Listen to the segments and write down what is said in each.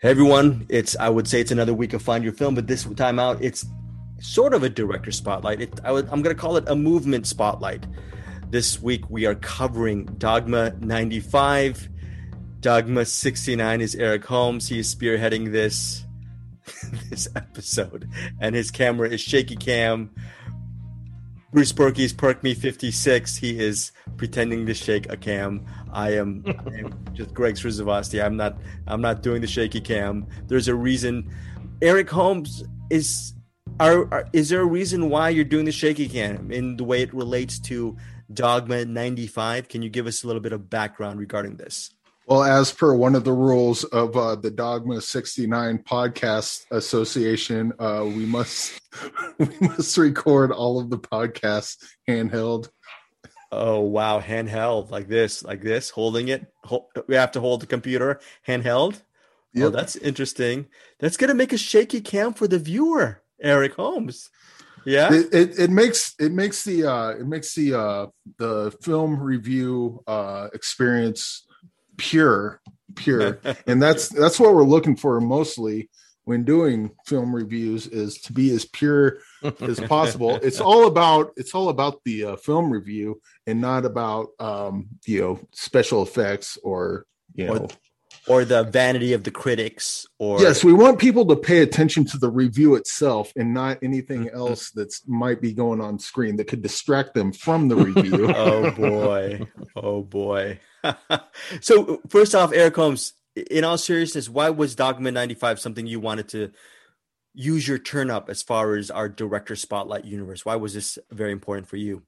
Hey everyone, it's I would say it's another week of Find Your Film, but this time out it's sort of a director spotlight. It, I I'm going to call it a movement spotlight. This week we are covering Dogma 95. Dogma 69 is Eric Holmes. He is spearheading this this episode, and his camera is shaky cam. Bruce Purkey's Perk Me 56. He is pretending to shake a cam. I am, I am just Greg Srisavasdi. I'm not I'm not doing the shaky cam. There's a reason. Eric Holmes is are, are, is there a reason why you're doing the shaky cam in the way it relates to Dogma 95? Can you give us a little bit of background regarding this? Well, as per one of the rules of uh, the Dogma 69 Podcast Association, uh, we must we must record all of the podcasts handheld. Oh wow, handheld like this, like this, holding it. we have to hold the computer handheld. Yeah, oh, that's interesting. That's gonna make a shaky cam for the viewer, Eric Holmes. Yeah, it, it, it makes it makes the uh, it makes the uh, the film review uh, experience pure, pure, and that's that's what we're looking for mostly when doing film reviews is to be as pure as possible. it's all about it's all about the uh, film review and not about um, you know special effects or you know. or, or the vanity of the critics or yes we want people to pay attention to the review itself and not anything else that might be going on screen that could distract them from the review. Oh boy. Oh boy. So first off eric holmes in all seriousness, why was Dogma 95 something you wanted to use your turn up as far as our director spotlight universe? Why was this very important for you?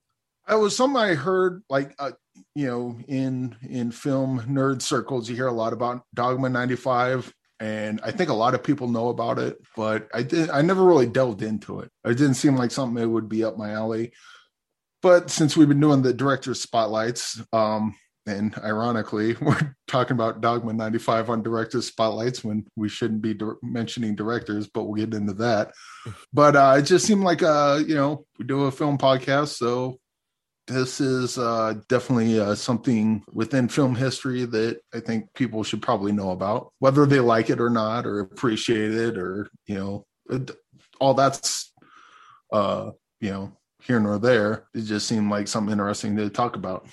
It was something I heard like uh, you know in in film nerd circles you hear a lot about Dogma 95 and I think a lot of people know about it, but I did I never really delved into it. It didn't seem like something that would be up my alley. But since we've been doing the director spotlights, um, and ironically, we're talking about Dogma 95 on directors spotlights when we shouldn't be di- mentioning directors, but we'll get into that. But uh, it just seemed like, uh, you know, we do a film podcast. So this is uh, definitely uh, something within film history that I think people should probably know about, whether they like it or not, or appreciate it, or, you know, it, all that's, uh, you know, here nor there. It just seemed like something interesting to talk about.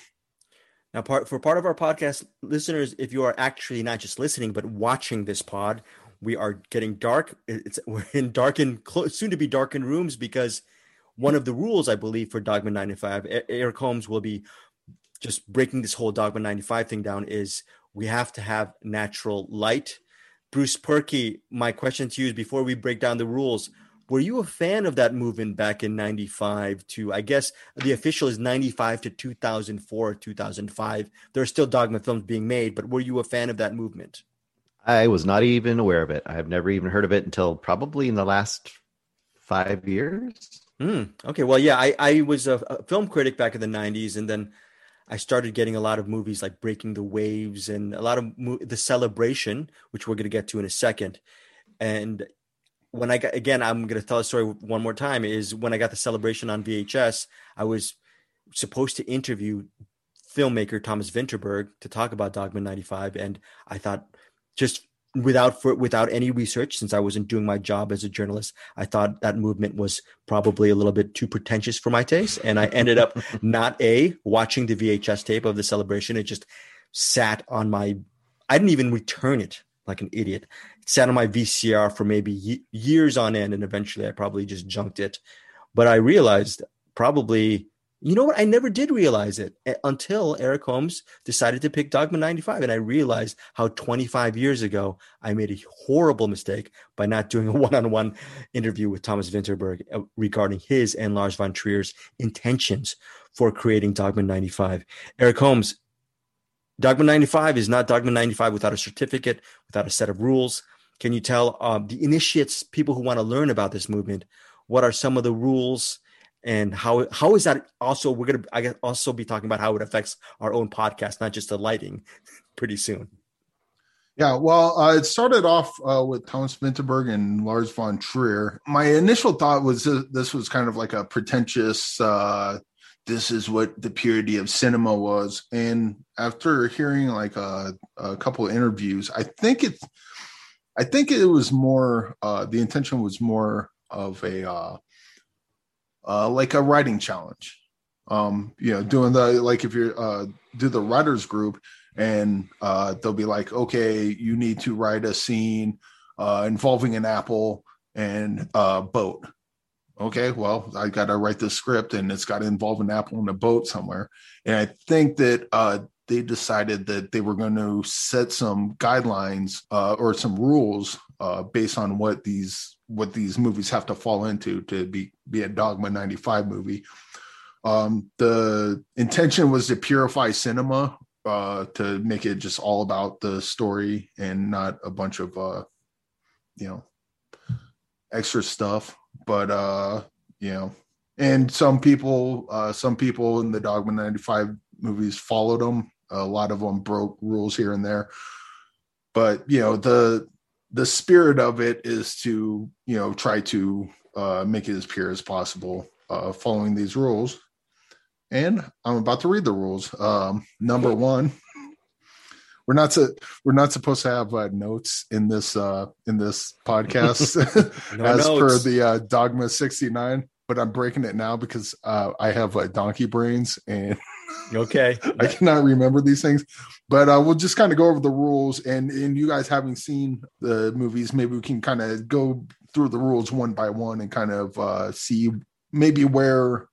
Now, part for part of our podcast listeners, if you are actually not just listening but watching this pod, we are getting dark. It's we're in darkened, soon to be darkened rooms because one of the rules, I believe, for Dogma 95, Eric Holmes will be just breaking this whole Dogma 95 thing down. Is we have to have natural light. Bruce Purkey, my question to you is before we break down the rules, were you a fan of that movement back in 95 to i guess the official is 95 to 2004 2005 there are still dogma films being made but were you a fan of that movement? I was not even aware of it. I have never even heard of it until probably in the last five years. Mm, okay. Well yeah I, I was a, a film critic back in the 90s and then I started getting a lot of movies like Breaking the Waves and a lot of mo- the Celebration, which we're going to get to in a second. And when I got again, I'm going to tell a story one more time. Is when I got the celebration on VHS, I was supposed to interview filmmaker Thomas Vinterberg to talk about Dogma 95, and I thought just without for, without any research since I wasn't doing my job as a journalist I thought that movement was probably a little bit too pretentious for my taste and I ended up not a watching the VHS tape of the celebration it just sat on my I didn't even return it like an idiot sat on my VCR for maybe years on end, and eventually I probably just junked it. But I realized probably, you know what? I never did realize it until Eric Holmes decided to pick Dogma 95. And I realized how 25 years ago I made a horrible mistake by not doing a one on one interview with Thomas Vinterberg uh, regarding his and Lars von Trier's intentions for creating Dogma 95. Eric Holmes, Dogma 95 is not Dogma 95 without a certificate, without a set of rules. Can you tell um, the initiates, people who want to learn about this movement, what are some of the rules and how how is that also? We're gonna I guess also be talking about how it affects our own podcast, not just the lighting, pretty soon. Yeah, well, uh, it started off uh, with Thomas Vinterberg and Lars von Trier. My initial thought was this was kind of like a pretentious. Uh, this is what the purity of cinema was, and after hearing like a, a couple of interviews, I think it's I think it was more uh, the intention was more of a uh, uh, like a writing challenge. Um, you know, doing the like if you're uh, do the writers group and uh, they'll be like, okay, you need to write a scene uh, involving an apple and a boat. Okay, well, I got to write the script and it's got to involve an apple and a boat somewhere. And I think that uh, they decided that they were going to set some guidelines uh, or some rules uh, based on what these what these movies have to fall into to be be a Dogma 95 movie. Um, the intention was to purify cinema uh, to make it just all about the story and not a bunch of uh, you know extra stuff. But uh, you know, and some people, uh, some people in the Dogma 95 movies followed them a lot of them broke rules here and there, but you know the the spirit of it is to you know try to uh, make it as pure as possible, uh, following these rules. And I'm about to read the rules. Um, number one, we're not to, we're not supposed to have uh, notes in this uh, in this podcast no as notes. per the uh, Dogma 69 but I'm breaking it now because uh, I have uh, donkey brains and okay, I cannot remember these things. But uh, we'll just kind of go over the rules, and and you guys having seen the movies, maybe we can kind of go through the rules one by one and kind of uh, see maybe where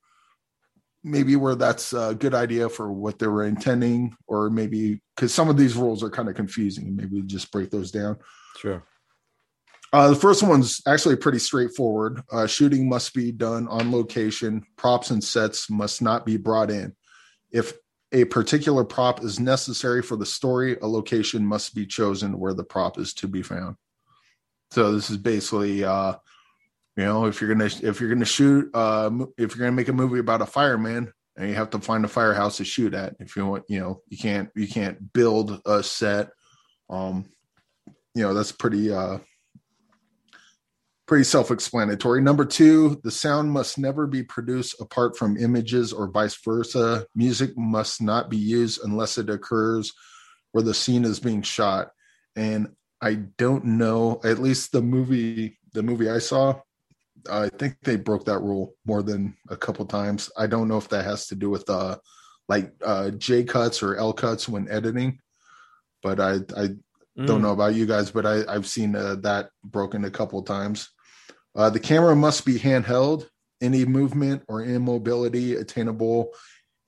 maybe where that's a good idea for what they were intending, or maybe because some of these rules are kind of confusing. Maybe just break those down. Sure. Uh, the first one's actually pretty straightforward. Uh, shooting must be done on location. Props and sets must not be brought in. If a particular prop is necessary for the story, a location must be chosen where the prop is to be found. So this is basically, uh, you know, if you're gonna if you're gonna shoot, uh, if you're gonna make a movie about a fireman, and you have to find a firehouse to shoot at. If you want, you know, you can't you can't build a set. Um, you know, that's pretty uh pretty self-explanatory. Number two, the sound must never be produced apart from images or vice versa. Music must not be used unless it occurs where the scene is being shot. And I don't know, at least the movie, the movie I saw, I think they broke that rule more than a couple times. I don't know if that has to do with uh like uh J cuts or L cuts when editing, but I I mm. don't know about you guys, but I I've seen uh, that broken a couple times. Uh, the camera must be handheld. Any movement or immobility attainable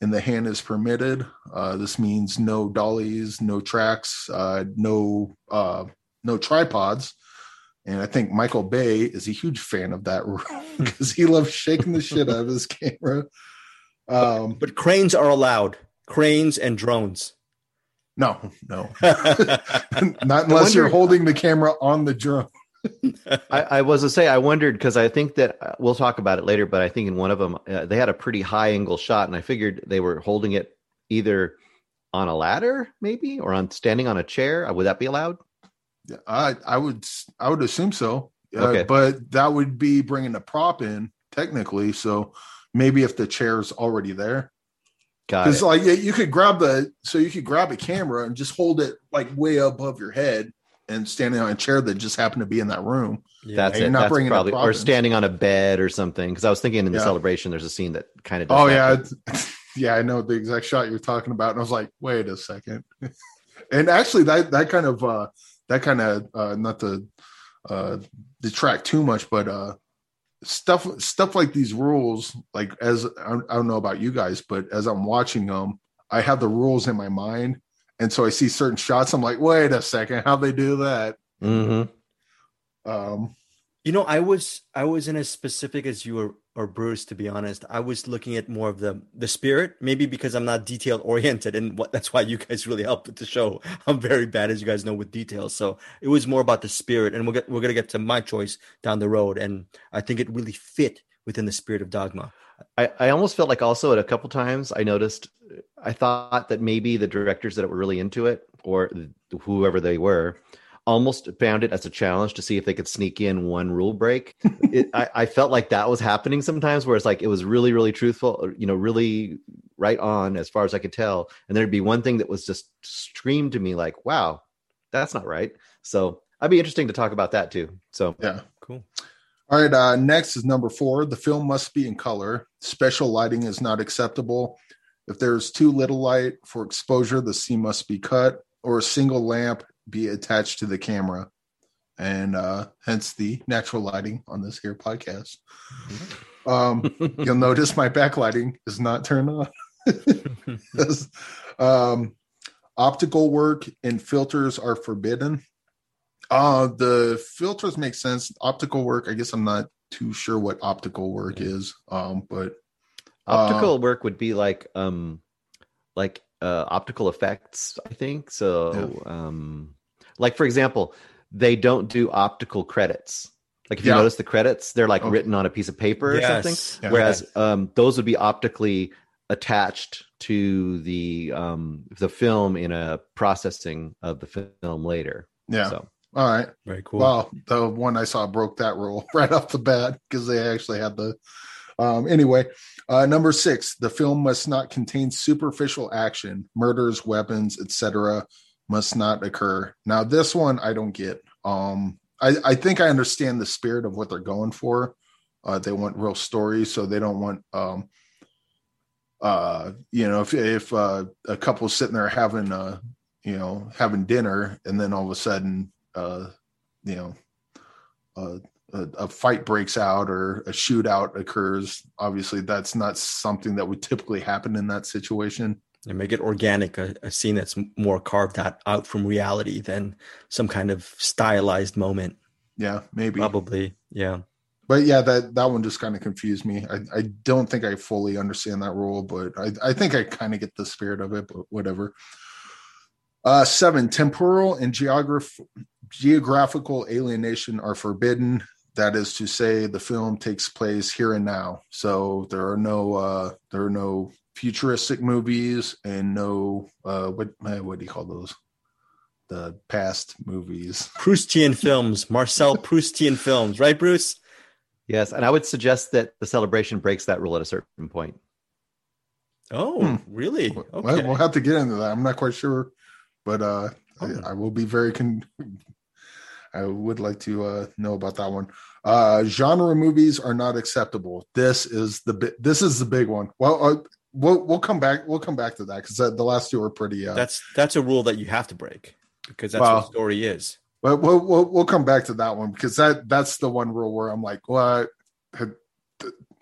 in the hand is permitted. Uh, this means no dollies, no tracks, uh, no uh, no tripods. And I think Michael Bay is a huge fan of that rule because he loves shaking the shit out of his camera. Um, but, but cranes are allowed. Cranes and drones. No, no, not unless you're holding the camera on the drone. I, I, was to say I wondered because I think that uh, we'll talk about it later, but I think in one of them uh, they had a pretty high angle shot, and I figured they were holding it either on a ladder, maybe, or on standing on a chair. Uh, would that be allowed? I I would I would assume so. Uh, okay, but that would be bringing a prop in technically. So maybe if the chair's already there, because like you could grab the so you could grab a camera and just hold it like way above your head and standing on a chair that just happened to be in that room. Yeah. That's it. Not That's probably or standing on a bed or something. Because I was thinking in the yeah. celebration, there's a scene that kind of. Oh yeah, yeah, I know the exact shot you're talking about, and I was like, wait a second. and actually, that that kind of uh, that kind of uh, not to uh, detract too much, but uh, stuff stuff like these rules, like as I don't know about you guys, but as I'm watching them, I have the rules in my mind and so I see certain shots. I'm like, wait a second, how they do that? Mm-hmm. Um, you know, I was I was in as specific as you or, or Bruce. To be honest, I was looking at more of the the spirit. Maybe because I'm not detail oriented, and what that's why you guys really helped with the show. I'm very bad, as you guys know, with details. So it was more about the spirit, and we'll get we're gonna get to my choice down the road, and I think it really fit within the spirit of Dogma. I, I almost felt like also at a couple times I noticed I thought that maybe the directors that were really into it or whoever they were almost found it as a challenge to see if they could sneak in one rule break. it, I, I, felt like that was happening sometimes where it's like it was really, really truthful, you know, really right on as far as I could tell. And there'd be one thing that was just screamed to me like, wow, that's not right. So I'd be interesting to talk about that too. So Yeah. Cool. All right. Uh, next is number four. The film must be in color. Special lighting is not acceptable. If there's too little light for exposure, the scene must be cut, or a single lamp be attached to the camera, and uh, hence the natural lighting on this here podcast. Um, you'll notice my backlighting is not turned on. Um, optical work and filters are forbidden. Uh, the filters make sense. Optical work, I guess I'm not too sure what optical work is. Um, but optical work would be like um like uh optical effects, I think. So um like for example, they don't do optical credits. Like if you notice the credits, they're like Okay. written on a piece of paper or something. Yes. Yeah. Whereas um, those would be optically attached to the um, the film in a processing of the film later. yeah. So All right. Very cool. Well, the one I saw broke that rule right off the bat because they actually had the. Um, anyway, uh, number six, the film must not contain superficial action, murders, weapons, etc. Must not occur. Now, this one I don't get. Um, I, I think I understand the spirit of what they're going for. Uh, they want real stories, so they don't want, um, uh, you know, if if uh, a couple's sitting there having, uh, you know, having dinner, and then all of a sudden uh, you know, uh, a, a fight breaks out or a shootout occurs. Obviously, that's not something that would typically happen in that situation. and make it organic, a, a scene that's more carved out, out from reality than some kind of stylized moment. Yeah, maybe. Probably. Yeah. But yeah, that that one just kind of confused me. I, I don't think I fully understand that rule, but I, I think I kind of get the spirit of it, but whatever. Uh, seven, temporal and geograph- geographical alienation are forbidden. That is to say, the film takes place here and now. So there are no uh, there are no futuristic movies and no uh, what uh, what do you call those? The past movies. Proustian films, Marcel Proustian films, right, Bruce? yes, and I would suggest that the celebration breaks that rule at a certain point. Oh, Hmm. really? Well, Okay. we'll have to get into that. I'm not quite sure, but uh, Oh. I, I will be very. Con- I would like to uh, know about that one. Uh, genre movies are not acceptable. This is the bi- this is the big one. Well, uh, we'll we'll come back. We'll come back to that because the last two are pretty. Uh, That's that's a rule that you have to break because that's Wow. what story is. but we'll, we'll we'll come back to that one because that that's the one rule where I'm like, what?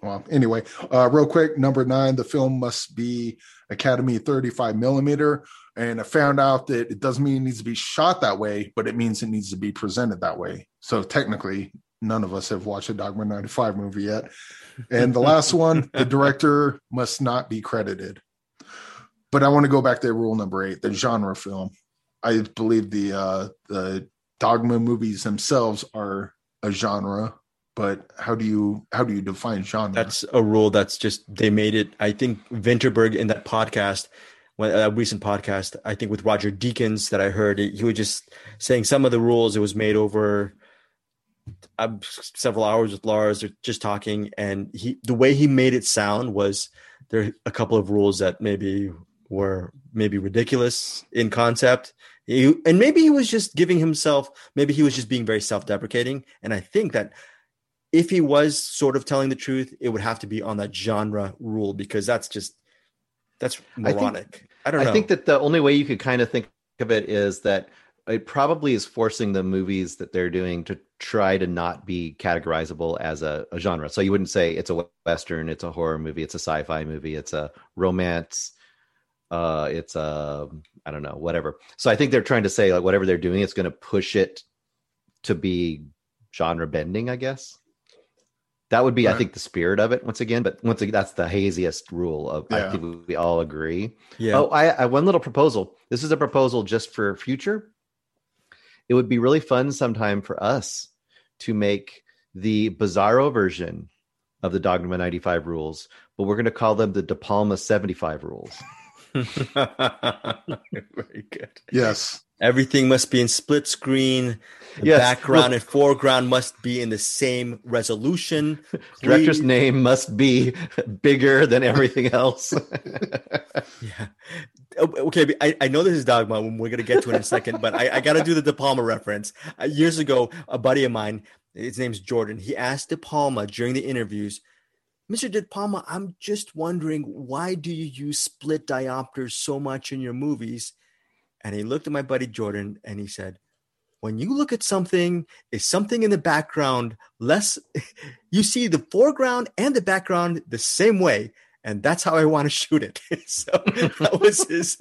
Well, anyway, uh, real quick, number nine, the film must be Academy 35 millimeter. And I found out that it doesn't mean it needs to be shot that way, but it means it needs to be presented that way. So technically, none of us have watched a Dogma 95 movie yet. And the last one, the director must not be credited. But I want to go back to rule number eight, the genre film. I believe the uh, the Dogma movies themselves are a genre, but how do you how do you define genre? That's a rule that's just they made it. I think Vinterberg in that podcast, when a recent podcast, I think with Roger Deakins that I heard, he was just saying some of the rules. It was made over um, several hours with Lars, just talking, and he the way he made it sound was there are a couple of rules that maybe were maybe ridiculous in concept. He, and maybe he was just giving himself, maybe he was just being very self deprecating. And I think that if he was sort of telling the truth, it would have to be on that genre rule because that's just that's I think- I, don't know. I think that the only way you could kind of think of it is that it probably is forcing the movies that they're doing to try to not be categorizable as a, a genre. So you wouldn't say it's a western, it's a horror movie, it's a sci-fi movie, it's a romance, uh, it's a I don't know, whatever. So I think they're trying to say like whatever they're doing, it's going to push it to be genre bending, I guess. That would be, I think, the spirit of it once again. But once again, that's the haziest rule of. Yeah. I think we all agree. yeah. Oh, I, I one little proposal. This is a proposal just for future. It would be really fun sometime for us to make the Bizarro version of the Dogma 95 rules, but we're going to call them the De Palma 75 rules. Very good. yes, Everything must be in split screen. The Yes. background and foreground must be in the same resolution. Director's name must be bigger than everything else. Yeah. Okay, I, I know this is dogma. We're gonna get to it in a second, but I, I got to do the De Palma reference. Uh, years ago, a buddy of mine, his name's Jordan. He asked De Palma during the interviews, "Mr. De Palma, I'm just wondering why do you use split diopters so much in your movies?" And he looked at my buddy Jordan and he said, "When you look at something, is something in the background less? You see the foreground and the background the same way." and that's how I want to shoot it. so that was his,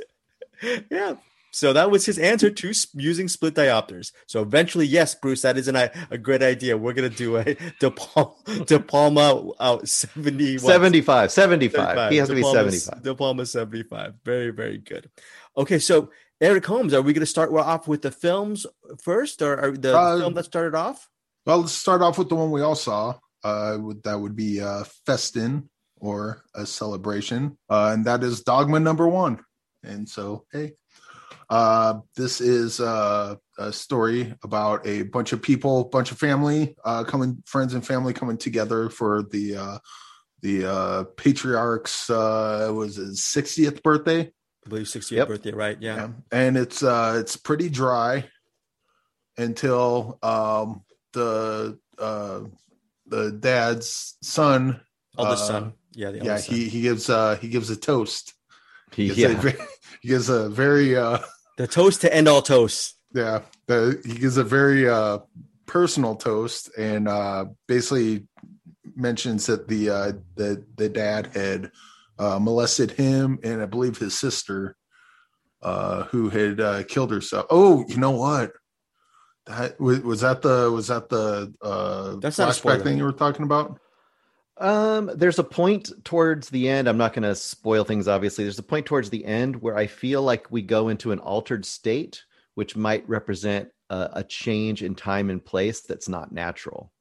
yeah. So that was his answer to using split diopters. So eventually, yes, Bruce, that is an, a great idea. We're gonna do a De Palma, De Palma out seventy what? 75, 75. He has to be Palma- 75. De Palma seventy five. Very very good. Okay, so Eric Holmes, are we gonna start off with the films first, or, the Uh, film that started off? Well, let's start off with the one we all saw. Uh, that would be uh, Festen or a celebration, uh, and that is Dogma number one. And so, hey, uh, this is uh, a story about a bunch of people, bunch of family uh, coming, friends and family coming together for the uh, the uh, patriarch's uh, was his 60th birthday. I believe 60th Yep. birthday, right? Yeah. Yeah. And it's uh it's pretty dry until um the uh the dad's son Eldest uh, son. Yeah, the yeah son. he he gives uh he gives a toast He, he gives, a, yeah. very, he gives a very uh the toast to end all toasts. yeah the he gives a very uh personal toast and uh basically mentions that the uh the the dad had uh molested him and i believe his sister uh who had uh killed herself oh you know what that was, was that the was that the uh That's not a flashback spoiler. thing you were talking about Um, there's a point towards the end. I'm not going to spoil things, obviously. There's a point towards the end where I feel like we go into an altered state, which might represent a, a change in time and place that's not natural.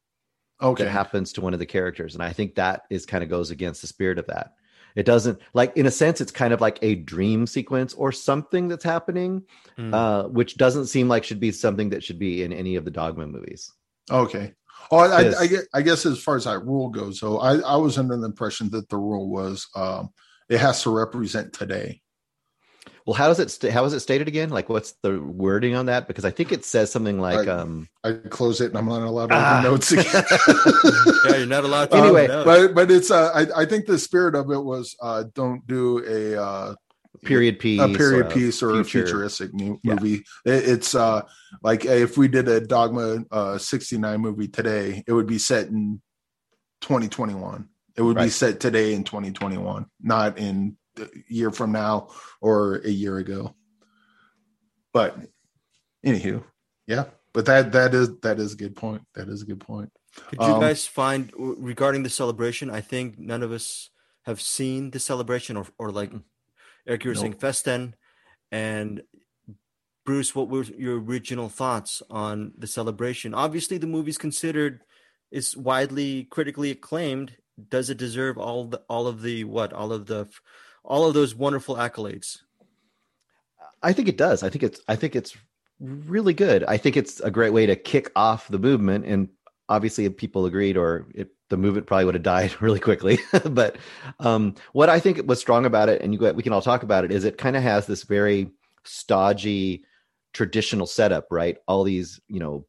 okay that happens to one of the characters and i think that is kind of goes against the spirit of that it doesn't like in a sense it's kind of like a dream sequence or something that's happening Mm. uh which doesn't seem like should be something that should be in any of the dogma movies. Okay. Oh I, I, I, get, I guess as far as that rule goes so I, I was under the impression that the rule was um it has to represent today well how does it st- how is it stated again like what's the wording on that because i think it says something like I- um I close it and I'm not allowed to Ah. notes again. yeah, you're not allowed to. Um, Anyway, no. but but it's uh, I I think the spirit of it was uh, don't do a uh, period piece a period piece or a futuristic mu- Yeah. movie. It, it's uh like if we did a Dogma uh, 69 movie today, it would be set in 2021. It would be set today in 2021, not in a year from now or a year ago. But anywho, yeah. But that that is that is a good point. That is a good point. Did you Um, guys find regarding the celebration? I think none of us have seen the celebration, or or like Eric, you were saying Festen, and Bruce. What were your original thoughts on the celebration? Obviously, the movie's considered is widely critically acclaimed. Does it deserve all the all of the what all of the all of those wonderful accolades? I think it does. I think it's I think it's really good. I think it's a great way to kick off the movement and obviously if people agreed or it, the movement probably would have died really quickly. but um, what I think was strong about it and you we can all talk about it is it kind of has this very stodgy traditional setup, right? All these, you know,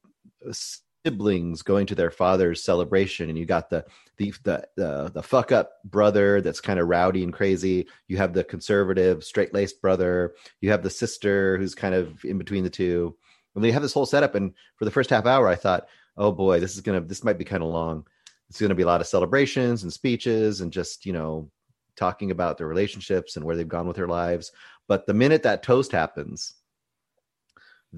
siblings going to their father's celebration and you got the the the the, the fuck up brother that's kind of rowdy and crazy. You have the conservative, straight laced brother. You have the sister who's kind of in between the two. And they have this whole setup. And for the first half hour, I thought, oh boy, this is gonna this might be kind of long. It's gonna be a lot of celebrations and speeches and just you know talking about their relationships and where they've gone with their lives. But the minute that toast happens,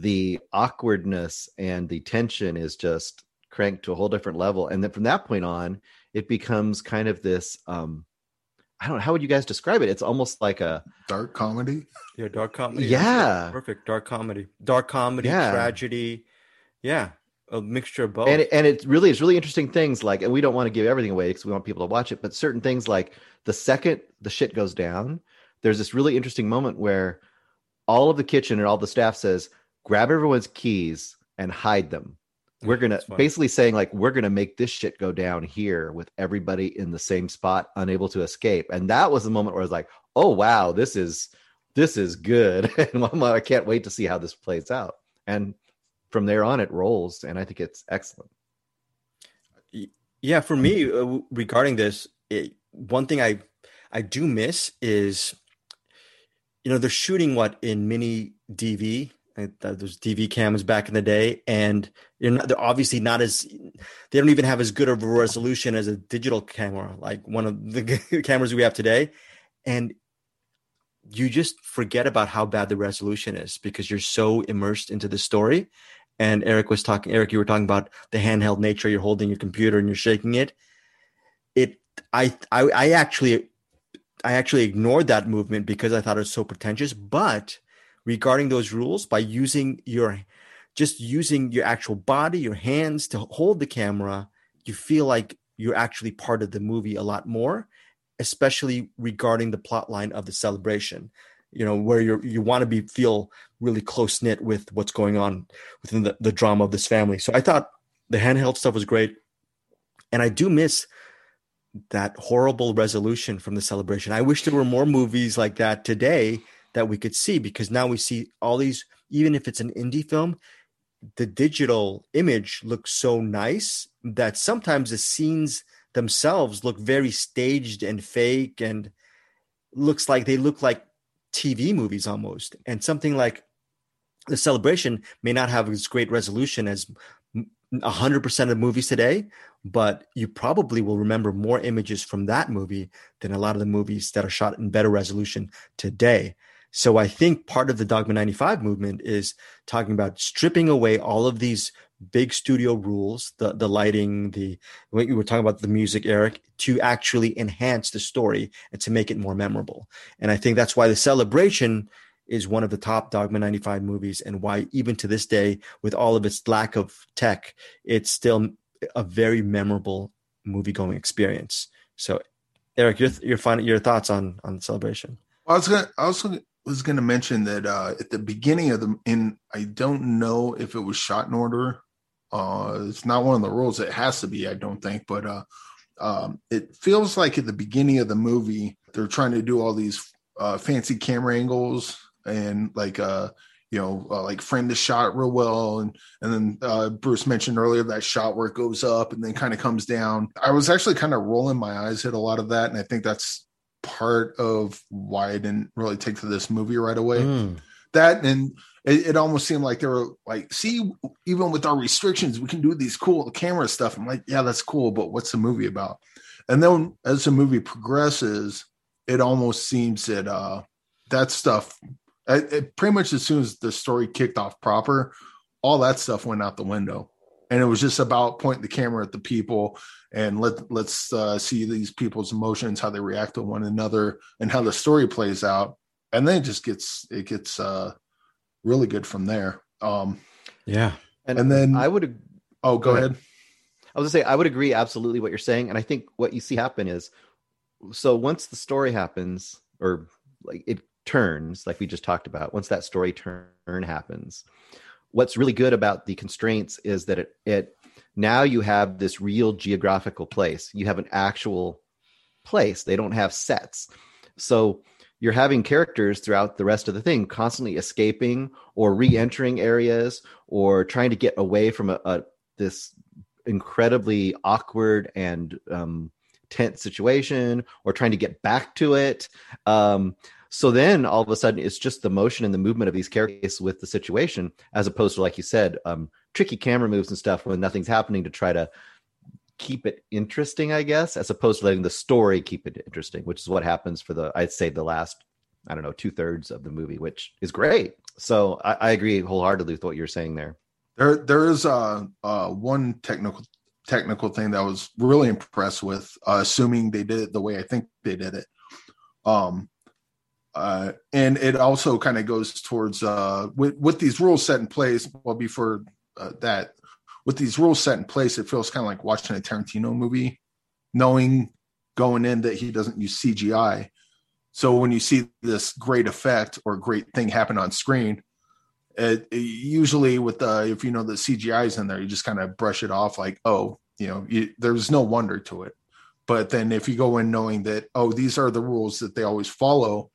the awkwardness and the tension is just cranked to a whole different level. And then from that point on, it becomes kind of this um I don't know how would you guys describe it? It's almost like a Dark comedy. Yeah, dark comedy. Yeah. perfect. Dark comedy, dark comedy, Yeah. tragedy. Yeah, a mixture of both. and it, and it really is really interesting things like and we don't want to give everything away because we want people to watch it but certain things like the second the shit goes down there's this really interesting moment where all of the kitchen and all the staff says grab everyone's keys and hide them. We're gonna basically saying like we're gonna make this shit go down here with everybody in the same spot, unable to escape. And that was the moment where I was like, oh wow, this is this is good, and I can't wait to see how this plays out. And from there on, it rolls, and I think it's excellent. Yeah, for me uh, regarding this, it, one thing I I do miss is, you know, they're shooting what in mini DV. Those DV cameras back in the day, and not, they're obviously not as they don't even have as good of a resolution as a digital camera, like one of the cameras we have today, and you just forget about how bad the resolution is because you're so immersed into the story. And Eric was talking. Eric, you were talking about the handheld nature. You're holding your computer and you're shaking it. It, I, I, I actually, I actually ignored that movement because I thought it was so pretentious. But regarding those rules, by using your, just using your actual body, your hands to hold the camera, you feel like you're actually part of the movie a lot more, especially regarding the plot line of the celebration. You know where you you want to be feel really close knit with what's going on within the, the drama of this family. So i thought the handheld stuff was great. And i do miss that horrible resolution from the celebration. I wish there were more movies like that today that we could see because now we see all these even if it's an indie film the digital image looks so nice that sometimes the scenes themselves look very staged and fake and looks like they look like TV movies almost. And something like the celebration may not have as great resolution as 100% of movies today, but you probably will remember more images from that movie than a lot of the movies that are shot in better resolution today. So I think part of the Dogma 95 movement is talking about stripping away all of these big studio rules, the the lighting, the what you were talking about the music, Eric, to actually enhance the story and to make it more memorable. And I think that's why the celebration is one of the top Dogma 95 movies and why even to this day, with all of its lack of tech, it's still a very memorable movie going experience. So Eric, your your final your thoughts on on celebration. I was gonna I also was gonna mention that uh at the beginning of the in I don't know if it was shot in order uh, it's not one of the rules. It has to be, I don't think, but uh, um, it feels like at the beginning of the movie they're trying to do all these uh, fancy camera angles and like uh, you know uh, like frame the shot real well and and then uh, Bruce mentioned earlier that shot where it goes up and then kind of comes down. I was actually kind of rolling my eyes at a lot of that, and I think that's part of why I didn't really take to this movie right away. Mm. That and it, it, almost seemed like they were like, see, even with our restrictions, we can do these cool camera stuff. I'm like, yeah, that's cool, but what's the movie about? And then as the movie progresses, it almost seems that uh, that stuff, it, it, pretty much as soon as the story kicked off proper, all that stuff went out the window. And it was just about pointing the camera at the people and let let's uh, see these people's emotions, how they react to one another, and how the story plays out. And then it just gets it gets uh, really good from there. Um, yeah, and, and then I would. Oh, go, go ahead. ahead. I was gonna say I would agree absolutely what you're saying, and I think what you see happen is so once the story happens or like it turns, like we just talked about, once that story turn happens, what's really good about the constraints is that it it now you have this real geographical place. You have an actual place. They don't have sets. So you're having characters throughout the rest of the thing constantly escaping or re-entering areas or trying to get away from a, a this incredibly awkward and um, tense situation or trying to get back to it um, so then all of a sudden it's just the motion and the movement of these characters with the situation as opposed to like you said um, tricky camera moves and stuff when nothing's happening to try to keep it interesting, I guess, as opposed to letting the story keep it interesting, which is what happens for the I'd say the last I don't know two thirds of the movie, which is great. So I, I agree wholeheartedly with what you're saying there. There there is uh, one technical technical thing that I was really impressed with, uh, assuming they did it the way I think they did it. Um, uh, and it also kind of goes towards uh, with, with these rules set in place. Well, before uh, that, with these rules set in place, it feels kind of like watching a Tarantino movie, knowing going in that he doesn't use CGI. So when you see this great effect or great thing happen on screen, it, it- usually with the if you know the CGI is in there, you just kind of brush it off like, oh, you know, you, there's no wonder to it. But then if you go in knowing that, oh, these are the rules that they always follow,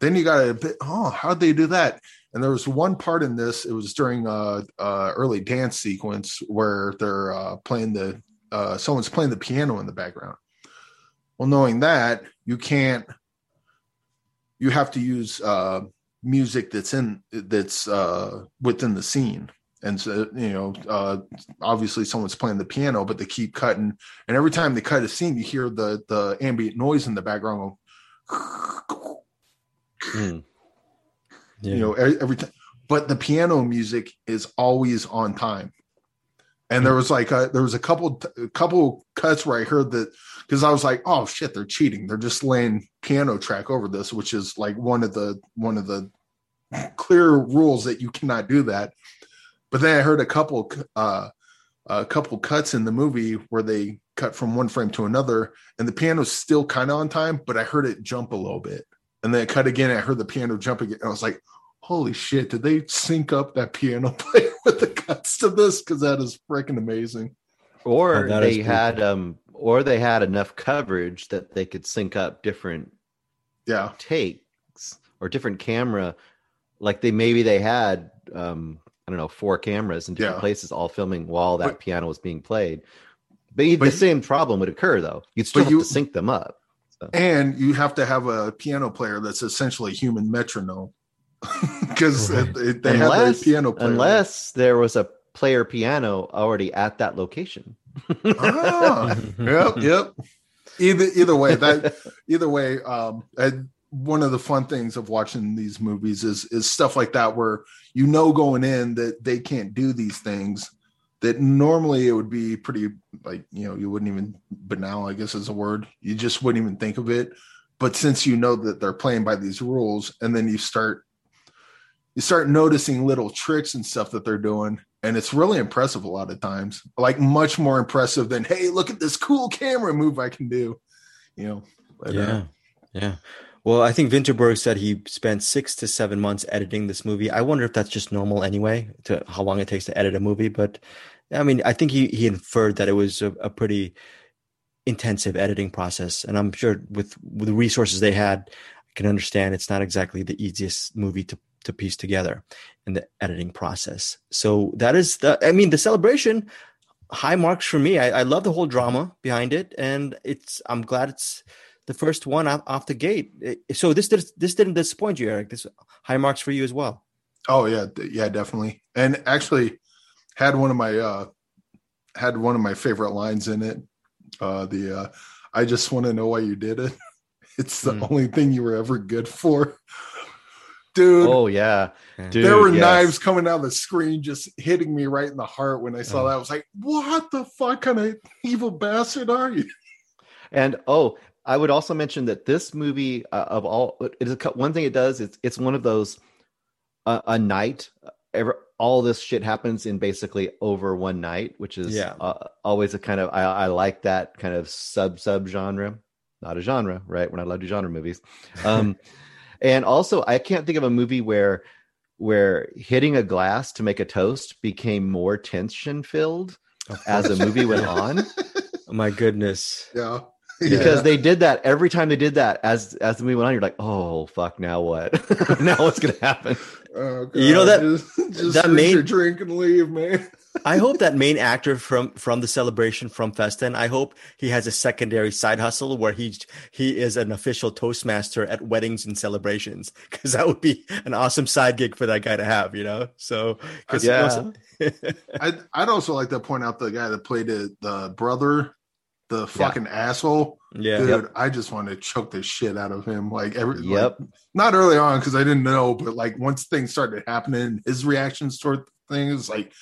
then you got to, oh, how'd they do that? And there was one part in this. It was during a, a early dance sequence where they're uh, playing the uh, someone's playing the piano in the background. Well, knowing that, you can't. You have to use uh, music that's in that's uh, within the scene, and so you know, uh, obviously someone's playing the piano, but they keep cutting, and every time they cut a scene, you hear the the ambient noise in the background. Go, Hmm. Yeah. you know every, every time but the piano music is always on time. And there was like a, there was a couple a couple cuts where i heard that because i was like oh shit they're cheating. They're just laying piano track over this which is like one of the one of the clear rules that you cannot do that. But then i heard a couple uh a couple cuts in the movie where they cut from one frame to another and the piano's still kind of on time but i heard it jump a little bit and then it cut again. And I heard the piano jump again. And I was like, holy shit, did they sync up that piano player with the cuts to this? Because that is freaking amazing. Or Oh, that is they cool. had um or they had enough coverage that they could sync up different Yeah. takes or different camera like they maybe they had um i don't know four cameras in different Yeah. places all filming while that But- piano was being played but, But the same problem would occur though you'd still have you- to sync them up And you have to have a piano player that's essentially a human metronome. Because Right. they have unless a piano player. unless there was a player piano already at that location Ah, yep, yep. Either either way, that either way, um, and one of the fun things of watching these movies is is stuff like that where you know going in that they can't do these things that normally it would be pretty like you know you wouldn't even banal I guess is a word. You just wouldn't even think of it. But since you know that they're playing by these rules and then you start you start noticing little tricks and stuff that they're doing and it's really impressive a lot of times. Like much more impressive than hey look at this cool camera move i can do you know but, uh, yeah, yeah. Well, I think Vinterberg said he spent six to seven months editing this movie. I wonder if that's just normal anyway, to how long it takes to edit a movie. But I mean, I think he he inferred that it was a, a pretty intensive editing process, and I'm sure with with the resources they had, I can understand it's not exactly the easiest movie to to piece together in the editing process. So that is the. I mean, the celebration. High marks for me. I, I love the whole drama behind it, and it's. I'm glad it's the first one off, off the gate. So this did, this didn't disappoint you, Eric. This high marks for you as well. oh yeah yeah definitely and actually had one of my uh had one of my favorite lines in it uh the uh i just want to know why you did it it's the Hmm. only thing you were ever good for dude oh yeah Yeah. Dude, there were yes. knives coming out of the screen just hitting me right in the heart when I saw Oh. that. I was like, what the fuck kind of evil bastard are you? And oh, I would also mention that this movie uh, of all it is a, one thing it does. It's it's one of those uh, a night. Ever, all this shit happens in basically over one night, which is Yeah. uh, always a kind of I, I like that kind of sub sub genre. Not a genre, right? We're not allowed to genre movies. Um, and also, I can't think of a movie where where hitting a glass to make a toast became more tension filled as the movie went on. Oh, my goodness. Yeah. because they did that every time they did that as as the movie went on you're like oh fuck now what now what's gonna happen Oh, You know that- just, just that drink main- drink and leave, man. I hope that main actor from from the celebration from Festen. I hope he has a secondary side hustle where he he is an official toastmaster at weddings and celebrations because that would be an awesome side gig for that guy to have. You know, so Yeah. I'd, I'd also like to point out the guy that played it, the brother, the fucking asshole. yeah. Dude, I just want to choke the shit out of him. Like every, like, yep not early on because I didn't know, but like once things started happening, his reactions toward things like,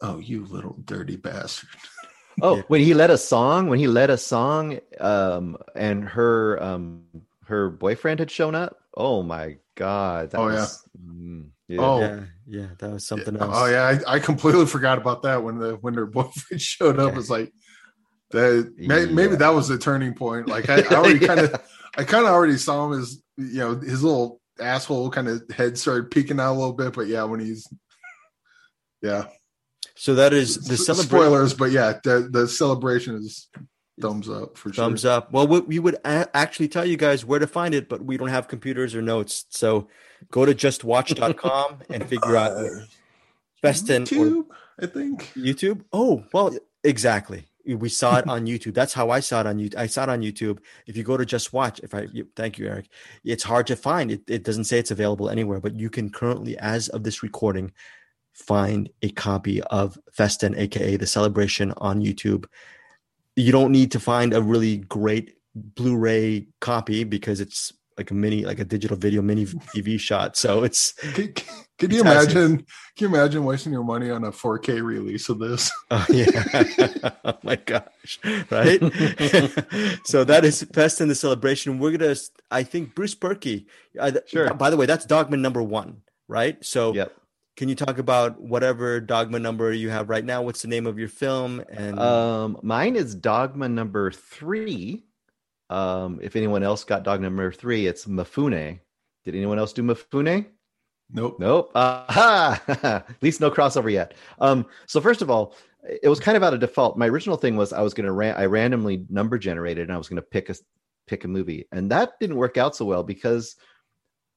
"Oh, you little dirty bastard." oh Yeah. when he led a song when he led a song um and her um her boyfriend had shown up oh my god that Oh, was, mm, yeah. Oh. yeah, yeah, that was something else. Oh yeah, I, I completely forgot about that when the when their boyfriend showed up. It's like that. May, Maybe Yeah. that was the turning point. Like I, I already kind of, I kind of already saw him as you know his little asshole kind of head started peeking out a little bit, but yeah, when he's yeah. So that is the celebration. Spoilers, but yeah, the the celebration is thumbs up for thumbs sure. up. Well, we, would a- actually tell you guys where to find it, but we don't have computers or notes. So go to justwatch.com and figure out Uh, Festen YouTube, I think. YouTube. Oh, well, exactly. We saw it on YouTube. That's how I saw it on YouTube. I saw it on YouTube. If you go to Just Watch, if I you, thank you, Eric, it's hard to find. It, it doesn't say it's available anywhere, but you can currently, as of this recording, find a copy of Festen, aka the celebration, on YouTube. You don't need to find a really great Blu-ray copy because it's like a mini, like a digital video mini TV shot. So it's Can, can you It's actually- imagine? Can you imagine wasting your money on a 4K release of this? Oh yeah! oh my gosh! Right. so that is Festen the celebration. We're gonna, I think, Bruce Purkey. Uh, th- Sure. By the way, that's Dogma number one, right? So, Yep. can you talk about whatever Dogma number you have right now? What's the name of your film? And Um, mine is Dogma number three. Um, if anyone else got dog number three, it's Mifune. Did anyone else do Mifune? Nope. Nope. Aha! At least no crossover yet. Um, so first of all, it was kind of out of default. My original thing was I was going to ran- I randomly number generated and I was going to pick a pick a movie, and that didn't work out so well because,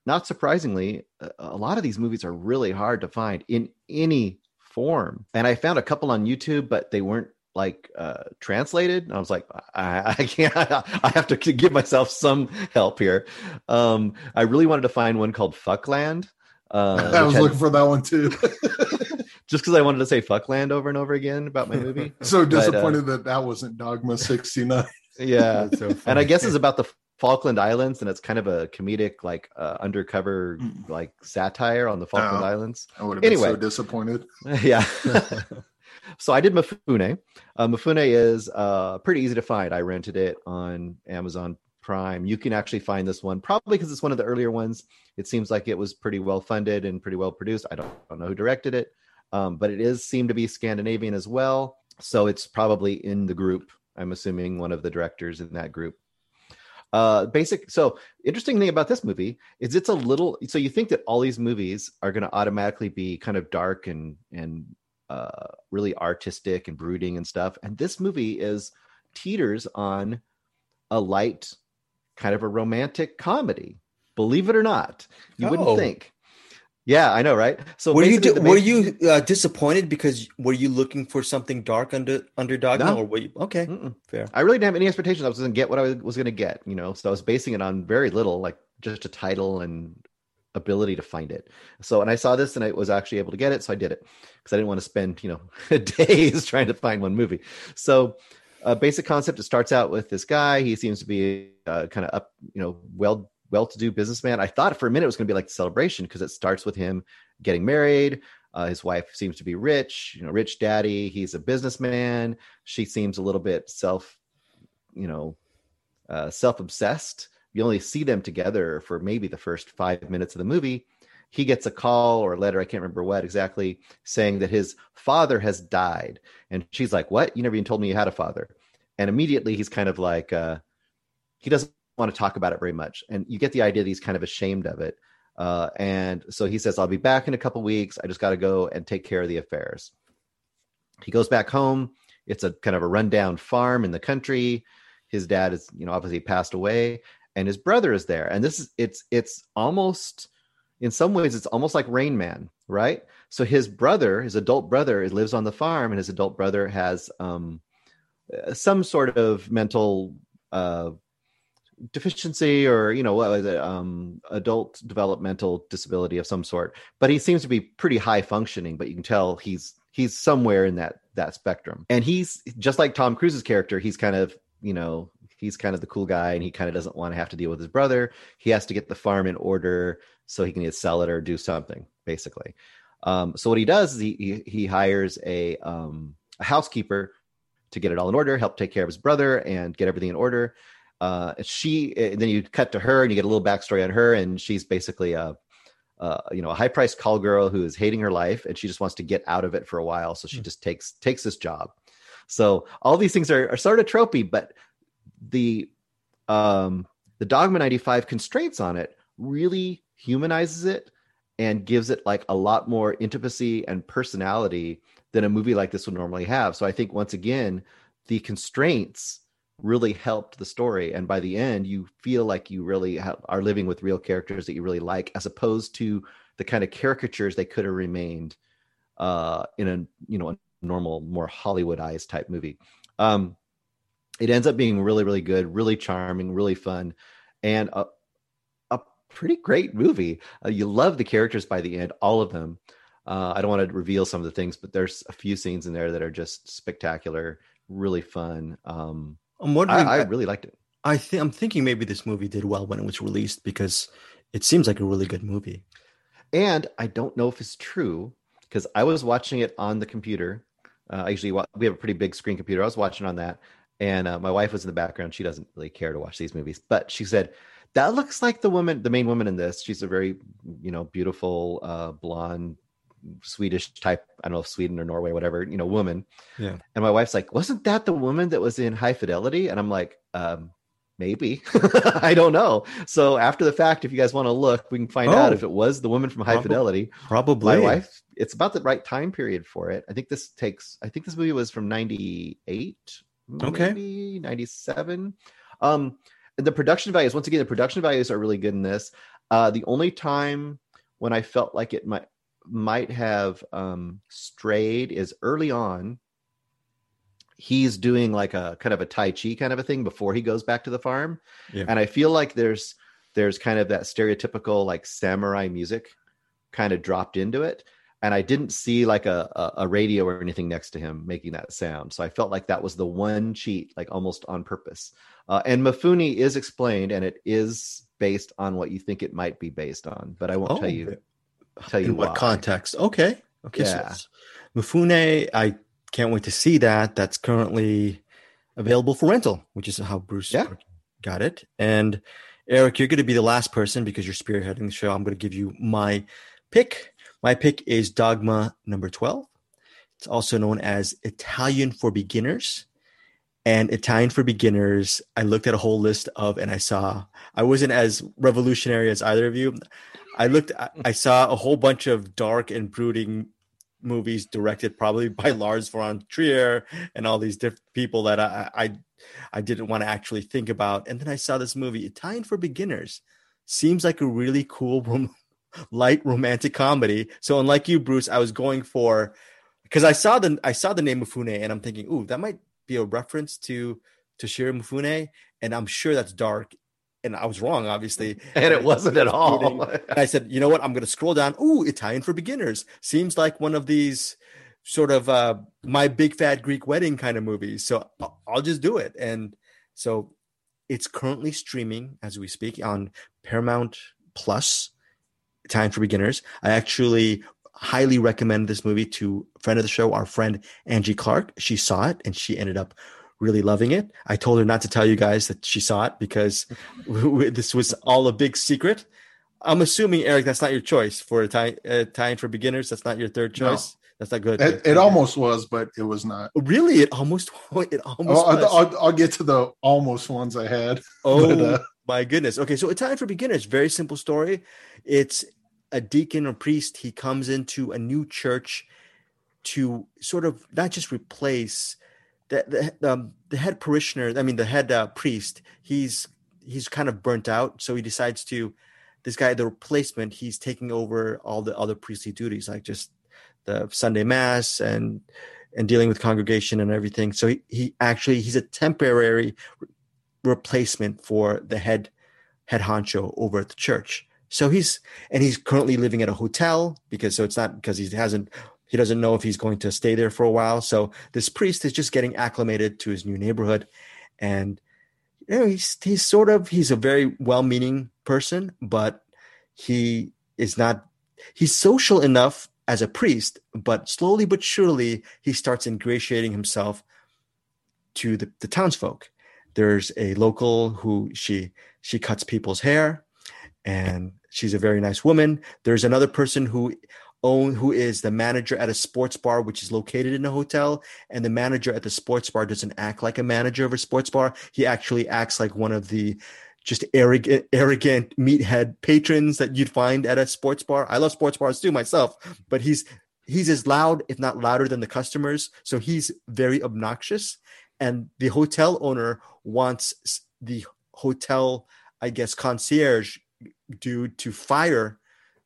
not surprisingly, a, a lot of these movies are really hard to find in any form. And I found a couple on YouTube, but they weren't like uh translated and i was like i, I can't i have to give myself some help here um i really wanted to find one called fuckland uh, I was had- looking for that one too. just because I wanted to say "fuckland" over and over again about my movie. so But, uh, disappointed that that wasn't Dogma 69. yeah, so and I guess it's about the Falkland Islands, and it's kind of a comedic, like uh, undercover, Mm. like satire on the Falkland Oh. Islands. I would have been Anyway. so disappointed. yeah. So I did Mifune. Uh, Mifune is uh, pretty easy to find. I rented it on Amazon Prime. You can actually find this one probably because it's one of the earlier ones. It seems like it was pretty well funded and pretty well produced. I don't, don't know who directed it, um, but it is seemed to be Scandinavian as well. So it's probably in the group. I'm assuming one of the directors in that group. Uh, basic. So interesting thing about this movie is it's a little. So you think that all these movies are going to automatically be kind of dark and and uh, really artistic and brooding and stuff, and this movie is teeters on a light, kind of a romantic comedy. Believe it or not, you Oh. wouldn't think. Yeah, I know, right? So were you di- the were you uh, disappointed because were you looking for something dark under under Dogma No. or were you okay? Mm-mm. Fair. I really didn't have any expectations. I was going to get what I was going to get, you know. So I was basing it on very little, like just a title and ability to find it. So, and I saw this and I was actually able to get it, so I did it because I didn't want to spend, you know, days trying to find one movie. So, uh, basic concept: it starts out with this guy. He seems to be uh, kind of up, you know, well well-to-do businessman. I thought for a minute it was going to be like the celebration because it starts with him getting married. Uh, his wife seems to be rich, you know, rich daddy. He's a businessman. She seems a little bit self, you know, uh, self-obsessed. You only see them together for maybe the first five minutes of the movie. He gets a call or a letter, I can't remember what exactly, saying that his father has died. And she's like, What? You never even told me you had a father. And immediately he's kind of like, uh, he doesn't want to talk about it very much. And you get the idea that he's kind of ashamed of it. Uh, and so he says, I'll be back in a couple weeks. I just got to go and take care of the affairs. He goes back home. It's a kind of a rundown farm in the country. His dad is, you know, obviously passed away, and his brother is there. And this is it's it's almost in some ways it's almost like Rain Man, right? So his brother, his adult brother, lives on the farm, and his adult brother has um, uh, some sort of mental uh, deficiency or you know what was it um adult developmental disability of some sort but he seems to be pretty high functioning but you can tell he's he's somewhere in that that spectrum and he's just like tom cruise's character he's kind of you know he's kind of the cool guy and he kind of doesn't want to have to deal with his brother. He has to get the farm in order so he can either sell it or do something basically. Um so what he does is he he, he hires a um a housekeeper to get it all in order help take care of his brother and get everything in order. Uh, she and then you cut to her and you get a little backstory on her and she's basically a, uh, you know a high priced call girl who is hating her life and she just wants to get out of it for a while. So she Hmm. just takes takes this job. So all these things are, are sort of tropey but the um the dogma 95 constraints on it really humanizes it and gives it like a lot more intimacy and personality than a movie like this would normally have. So I think once again, the constraints really helped the story and by the end you feel like you really are living with real characters that you really like as opposed to the kind of caricatures they could have remained uh, in a you know a normal more hollywoodized type movie um, it ends up being really really good really charming really fun and a, a pretty great movie uh, you love the characters by the end all of them uh, i don't want to reveal some of the things but there's a few scenes in there that are just spectacular really fun um, I'm wondering. I, I really liked it. I think I'm thinking maybe this movie did well when it was released because it seems like a really good movie. And I don't know if it's true because I was watching it on the computer. Uh, I usually we have a pretty big screen computer. I was watching on that, and uh, my wife was in the background. She doesn't really care to watch these movies, but she said that looks like the woman, the main woman in this. She's a very, you know, beautiful uh, blonde Swedish type, I don't know, if Sweden or Norway, whatever, you know, woman. Yeah. And my wife's like, wasn't that the woman that was in High Fidelity? And I'm like, um, maybe. I don't know. So after the fact, if you guys want to look, we can find oh, out if it was the woman from High Fidelity. Probably. My wife, it's about the right time period for it. I think this takes, I think this movie was from 98, okay. 97. Um, the production values, once again, the production values are really good in this. Uh, the only time when I felt like it might might have um, strayed is early on. He's doing like a kind of a tai chi kind of a thing before he goes back to the farm, yeah. and I feel like there's there's kind of that stereotypical like samurai music kind of dropped into it and I didn't see like a, a, radio or anything next to him making that sound. So I felt like that was the one cheat, like almost on purpose. Uh, and Mifune is explained, and it is based on what you think it might be based on, but I won't oh, tell you tell you in what context. Okay. Okay. Yeah. So Mifune, I can't wait to see that. That's currently available for rental, which is how Bruce yeah. got it. And Eric, you're going to be the last person because you're spearheading the show. I'm going to give you my pick. My pick is Dogma number 12. It's also known as Italian for Beginners. And Italian for Beginners, I looked at a whole list of, and I saw I wasn't as revolutionary as either of you. I looked, I saw a whole bunch of dark and brooding movies directed probably by Lars von Trier and all these different people that I, I, I didn't want to actually think about. And then I saw this movie, Italian for Beginners. Seems like a really cool, light romantic comedy. So unlike you, Bruce, I was going for because I saw the I saw the name Mifune and I'm thinking, ooh, that might be a reference to Toshiro Mifune, and I'm sure that's dark and I was wrong, obviously. And it wasn't at all. and I said, you know what? I'm going to scroll down. Ooh, Italian for beginners. Seems like one of these sort of uh, my big fat Greek wedding kind of movies. So I'll just do it. And so it's currently streaming as we speak on Paramount Plus. Italian for beginners. I actually highly recommend this movie to a friend of the show, our friend Angie Clark. She saw it and she ended up really loving it. I told her not to tell you guys that she saw it because this was all a big secret. I'm assuming Eric, that's not your choice for Italian, Italian for beginners. That's not your third choice. No. That's not good. It, it, almost was, but it was not. Really, it almost. It almost. I'll, I'll, I'll, get to the almost ones I had. Oh but, uh, my goodness. Okay, so Italian for beginners. Very simple story. It's a deacon or priest. He comes into a new church to sort of not just replace the the, um, the head parishioner, I mean the head uh, priest, he's he's kind of burnt out, so he decides to this guy, the replacement, he's taking over all the other priestly duties, like just the Sunday mass and and dealing with congregation and everything. So he, he actually he's a temporary re- replacement for the head head honcho over at the church. So he's and he's currently living at a hotel because so it's not because he hasn't he doesn't know if he's going to stay there for a while. So this priest is just getting acclimated to his new neighborhood, and you know he's he's sort of he's a very well-meaning person, but he is not he's social enough as a priest, but slowly but surely he starts ingratiating himself to the, the townsfolk. There's a local who she she cuts people's hair and she's a very nice woman. There's another person who own who is the manager at a sports bar which is located in a hotel and the manager at the sports bar doesn't act like a manager of a sports bar he actually acts like one of the just arrogant, arrogant meathead patrons that you'd find at a sports bar. I love sports bars too myself, but he's he's as loud, if not louder, than the customers. So he's very obnoxious. And the hotel owner wants the hotel, I guess, concierge dude to fire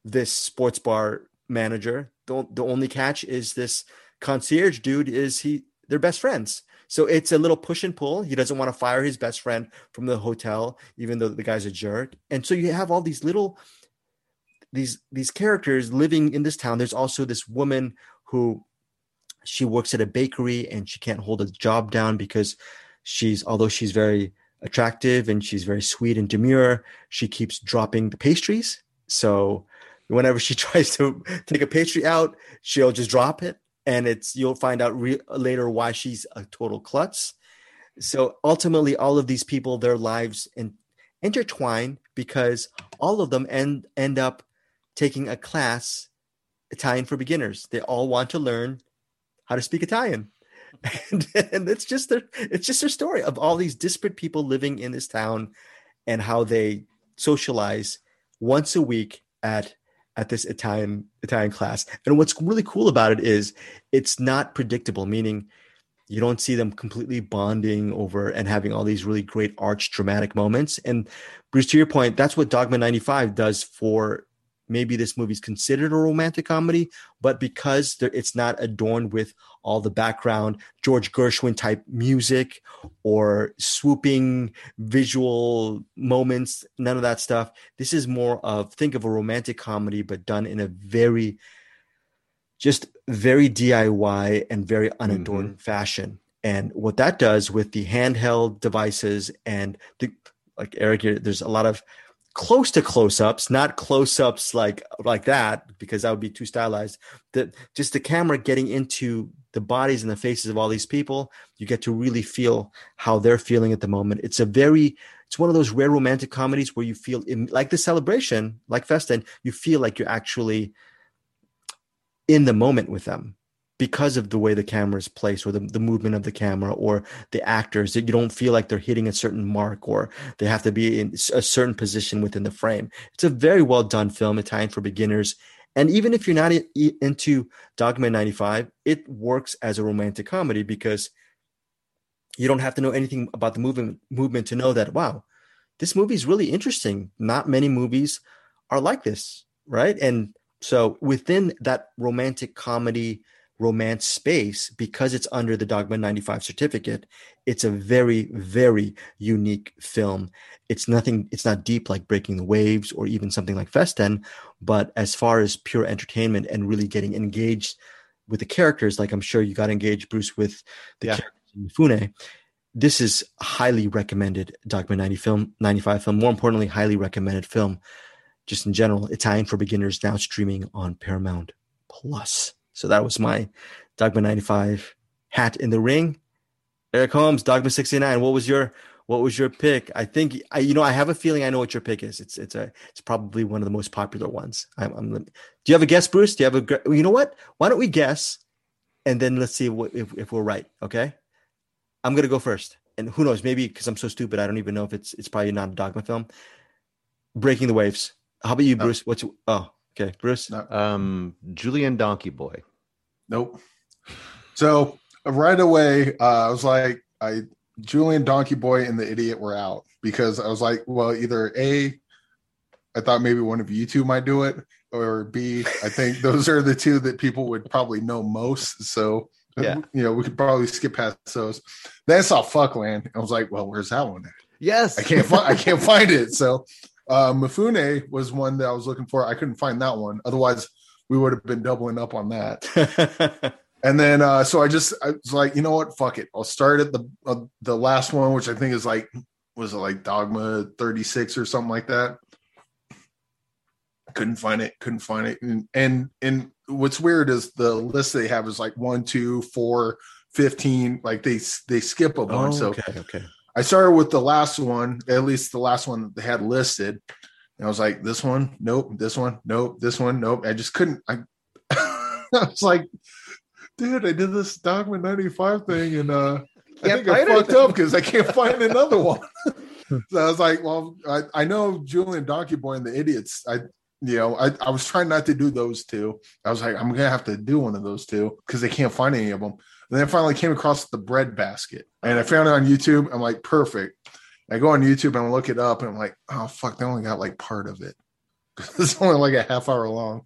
this sports bar manager. The, the only catch is this concierge dude is he they're best friends. So it's a little push and pull. He doesn't want to fire his best friend from the hotel, even though the guy's a jerk. And so you have all these little these these characters living in this town. There's also this woman who she works at a bakery and she can't hold a job down because she's although she's very attractive and she's very sweet and demure, she keeps dropping the pastries. So whenever she tries to take a pastry out, she'll just drop it and it's you'll find out re- later why she's a total klutz. So ultimately, all of these people, their lives in, intertwine because all of them end end up taking a class Italian for beginners. They all want to learn how to speak Italian. And, and it's just their it's just their story of all these disparate people living in this town and how they socialize once a week at at this Italian Italian class. And what's really cool about it is it's not predictable, meaning you don't see them completely bonding over and having all these really great arch dramatic moments. And Bruce, to your point, that's what Dogma 95 does for maybe this movie's considered a romantic comedy, but because there, it's not adorned with all the background George Gershwin type music or swooping visual moments, none of that stuff. This is more of think of a romantic comedy, but done in a very, just very DIY and very unadorned mm-hmm. fashion. And what that does with the handheld devices and the like Eric, there's a lot of close to close-ups not close-ups like like that because that would be too stylized. The just the camera getting into the bodies and the faces of all these people you get to really feel how they're feeling at the moment. It's a very it's one of those rare romantic comedies where you feel like the celebration like festen you feel like you're actually in the moment with them because of the way the camera is placed or the, the movement of the camera or the actors that you don't feel like they're hitting a certain mark or they have to be in a certain position within the frame. It's a very well done film italian for beginners. And even if you're not into dogma 95 it works as a romantic comedy because you don't have to know anything about the movement movement to know that wow this movie is really interesting. Not many movies are like this right? And so within that romantic comedy romance space because it's under the Dogma 95 certificate. It's a very, very unique film. It's nothing, it's not deep like Breaking the Waves or even something like Festen, but as far as pure entertainment and really getting engaged with the characters, like I'm sure you got engaged, Bruce, with the yeah. characters in Mifune. This is highly recommended Dogma 90 film, 95 film. More importantly, highly recommended film. Just in general, Italian for beginners now streaming on Paramount Plus. So that was my Dogma 95 hat in the ring. Eric Holmes, Dogma 69. What was your what was your pick? I think I you know I have a feeling I know what your pick is. It's it's a it's probably one of the most popular ones. I'm, I'm do you have a guess, Bruce? Do you have a you know what? Why don't we guess, and then let's see what, if if we're right. Okay, I'm gonna go first, and who knows? Maybe because I'm so stupid, I don't even know if it's it's probably not a Dogma film. Breaking the Waves. How about you, oh. Bruce? What's oh Okay, Bruce. No. Um, Julien Donkey Boy. Nope. So right away, uh, I was like, I Julien Donkey Boy and the Idiot were out because I was like, well, either a, I thought maybe one of you two might do it, or B, I think those are the two that people would probably know most. So yeah, you know, we could probably skip past those. Then I saw Fuckland. I was like, well, where's that one at? Yes, I can't find. I can't find it. So uh, Mifune was one that I was looking for. I couldn't find that one. Otherwise, we would have been doubling up on that. and then, uh, so I just I was like, you know what? Fuck it. I'll start at the uh, the last one, which I think is like was it like Dogma 36 or something like that. Couldn't find it. Couldn't find it. And and, and what's weird is the list they have is like one, two, four, 15. Like they they skip a bunch. Oh, okay, so okay. I started with the last one, at least the last one that they had listed. And I was like, this one, nope, this one, nope, this one, nope. I just couldn't. I, I was like, dude, I did this Dogma 95 thing and uh, I think I fucked up because I can't find another one. so I was like, well, I, I know Julien Donkey Boy and the Idiots. I you know, I, I was trying not to do those two. I was like, I'm gonna have to do one of those two because they can't find any of them. And then I finally came across the bread basket and I found it on YouTube. I'm like, perfect. I go on YouTube and I look it up and I'm like, oh fuck, they only got like part of it. it's only like a half hour long.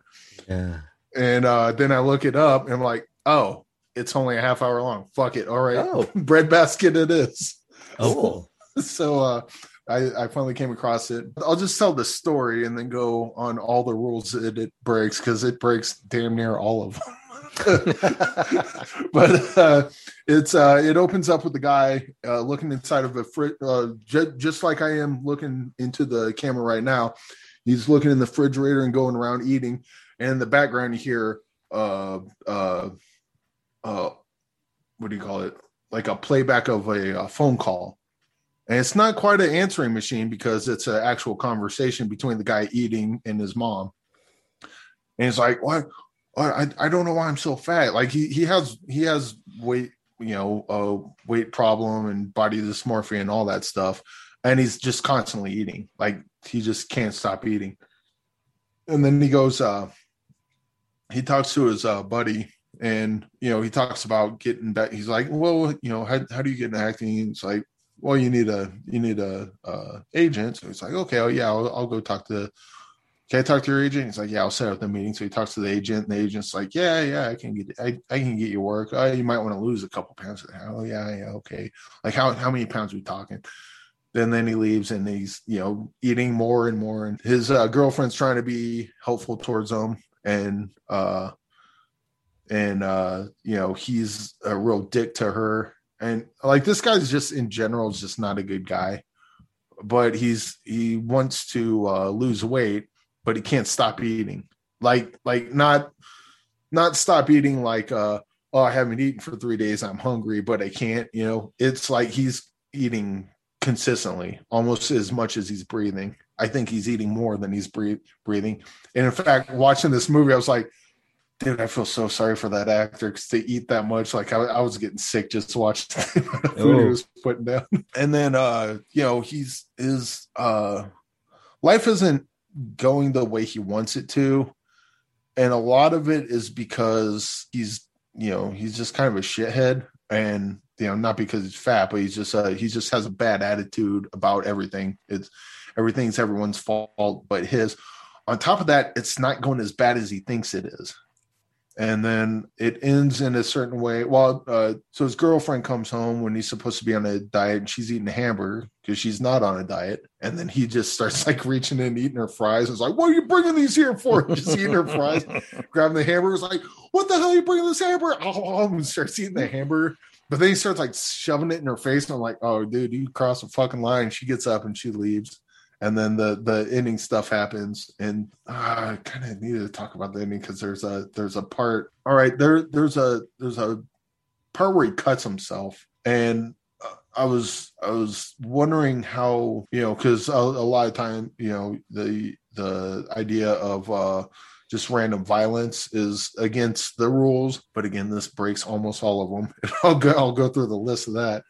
Yeah. And uh, then I look it up and I'm like, oh, it's only a half hour long. Fuck it. All right. Oh. bread basket it is. Oh. So uh I, I finally came across it. I'll just tell the story and then go on all the rules that it breaks because it breaks damn near all of them. but uh, it's uh, it opens up with the guy uh, looking inside of a fridge, uh, j- just like I am looking into the camera right now. He's looking in the refrigerator and going around eating, and in the background you hear uh uh uh what do you call it? Like a playback of a, a phone call and it's not quite an answering machine because it's an actual conversation between the guy eating and his mom. And it's like, what? I, I don't know why I'm so fat. Like he, he has he has weight, you know, a weight problem and body dysmorphia and all that stuff. And he's just constantly eating. Like he just can't stop eating. And then he goes, uh, he talks to his uh, buddy and you know he talks about getting back he's like well you know how, how do you get into acting it's like well, you need a you need a uh, agent. So he's like, okay, oh yeah, I'll, I'll go talk to. Can I talk to your agent? He's like, yeah, I'll set up the meeting. So he talks to the agent, and the agent's like, yeah, yeah, I can get, I, I can get you work. Oh, you might want to lose a couple pounds. Oh yeah, yeah, okay. Like how how many pounds are we talking? Then then he leaves, and he's you know eating more and more, and his uh, girlfriend's trying to be helpful towards him, and uh, and uh, you know he's a real dick to her and like this guy's just in general just not a good guy but he's he wants to uh, lose weight but he can't stop eating. Like like not not stop eating like uh oh i haven't eaten for three days i'm hungry but i can't you know? It's like he's eating consistently almost as much as he's breathing. I think he's eating more than he's breathe, breathing. And in fact watching this movie i was like dude, I feel so sorry for that actor because they eat that much. Like I, I was getting sick just watching the food he was putting down. And then, uh, you know, he's his uh, life isn't going the way he wants it to, and a lot of it is because he's, you know, he's just kind of a shithead, and you know, not because he's fat, but he's just uh, he just has a bad attitude about everything. It's everything's everyone's fault but his. On top of that, it's not going as bad as he thinks it is and then it ends in a certain way. Well, uh, so his girlfriend comes home when he's supposed to be on a diet, and she's eating a hamburger because she's not on a diet. And then he just starts like reaching in, eating her fries. It's like, "What are you bringing these here for?" Just eating her fries, grabbing the hamburger. It's like, "What the hell are you bringing this hamburger?" Oh, and starts eating the hamburger. But then he starts like shoving it in her face, and I'm like, "Oh, dude, you cross the fucking line." She gets up and she leaves and then the the ending stuff happens and uh, i kind of needed to talk about the ending because there's a there's a part all right there there's a there's a part where he cuts himself and uh, i was i was wondering how you know because a, a, lot of time you know the the idea of uh just random violence is against the rules but again this breaks almost all of them i'll go i'll go through the list of that.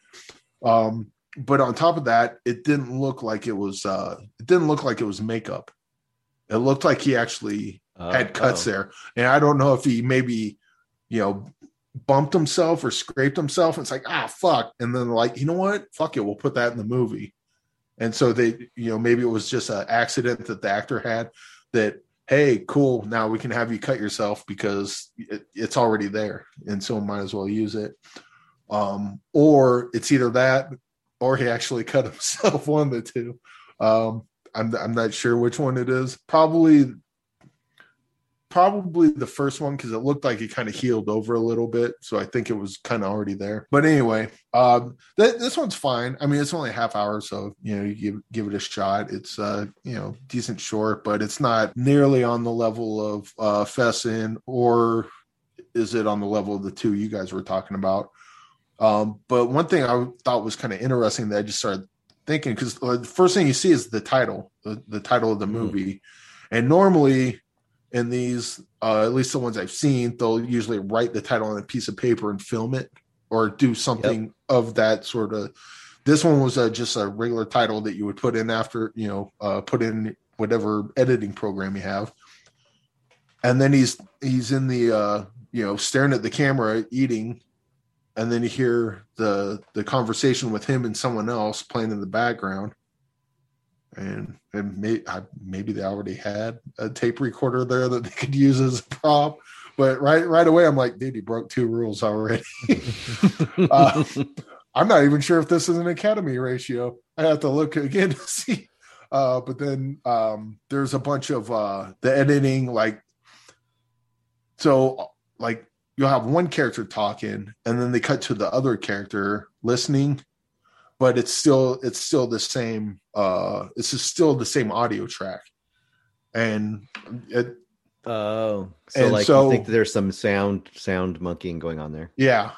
Um but on top of that, it didn't look like it was uh it didn't look like it was makeup. It looked like he actually uh, had cuts oh. there. And I don't know if he maybe, you know, bumped himself or scraped himself. And it's like, ah, fuck. And then like, you know what? Fuck it. We'll put that in the movie. And so they, you know, maybe it was just an accident that the actor had that, hey, cool. Now we can have you cut yourself because it, it's already there. And so might as well use it. Um, or it's either that or he actually cut himself. One of the two. Um, I'm I'm not sure which one it is. Probably probably the first one because it looked like it kind of healed over a little bit so i think it was kind of already there but anyway um th- this one's fine i mean it's only a half hour so you know you give, give it a shot it's uh you know decent short but it's not nearly on the level of uh Festen or is it on the level of the two you guys were talking about um, but one thing I thought was kind of interesting that I just started thinking because uh, the first thing you see is the title, the, the title of the hmm. movie, mm. and normally in these, uh, at least the ones I've seen, they'll usually write the title on a piece of paper and film it or do something yep. of that sort of this one was a, just a regular title that you would put in after you know uh, put in whatever editing program you have and then he's he's in the uh you know staring at the camera eating and then you hear the the conversation with him and someone else playing in the background. And and may, maybe they already had a tape recorder there that they could use as a prop but right right away i'm like dude he broke two rules already. Uh, i'm not even sure if this is an academy ratio. I have to look again to see. Uh, but then um, there's a bunch of uh, the editing like so like you'll have one character talking and then they cut to the other character listening but it's still it's still the same uh it's still the same audio track. And it oh so and like so, you think there's some sound sound monkeying going on there? Yeah.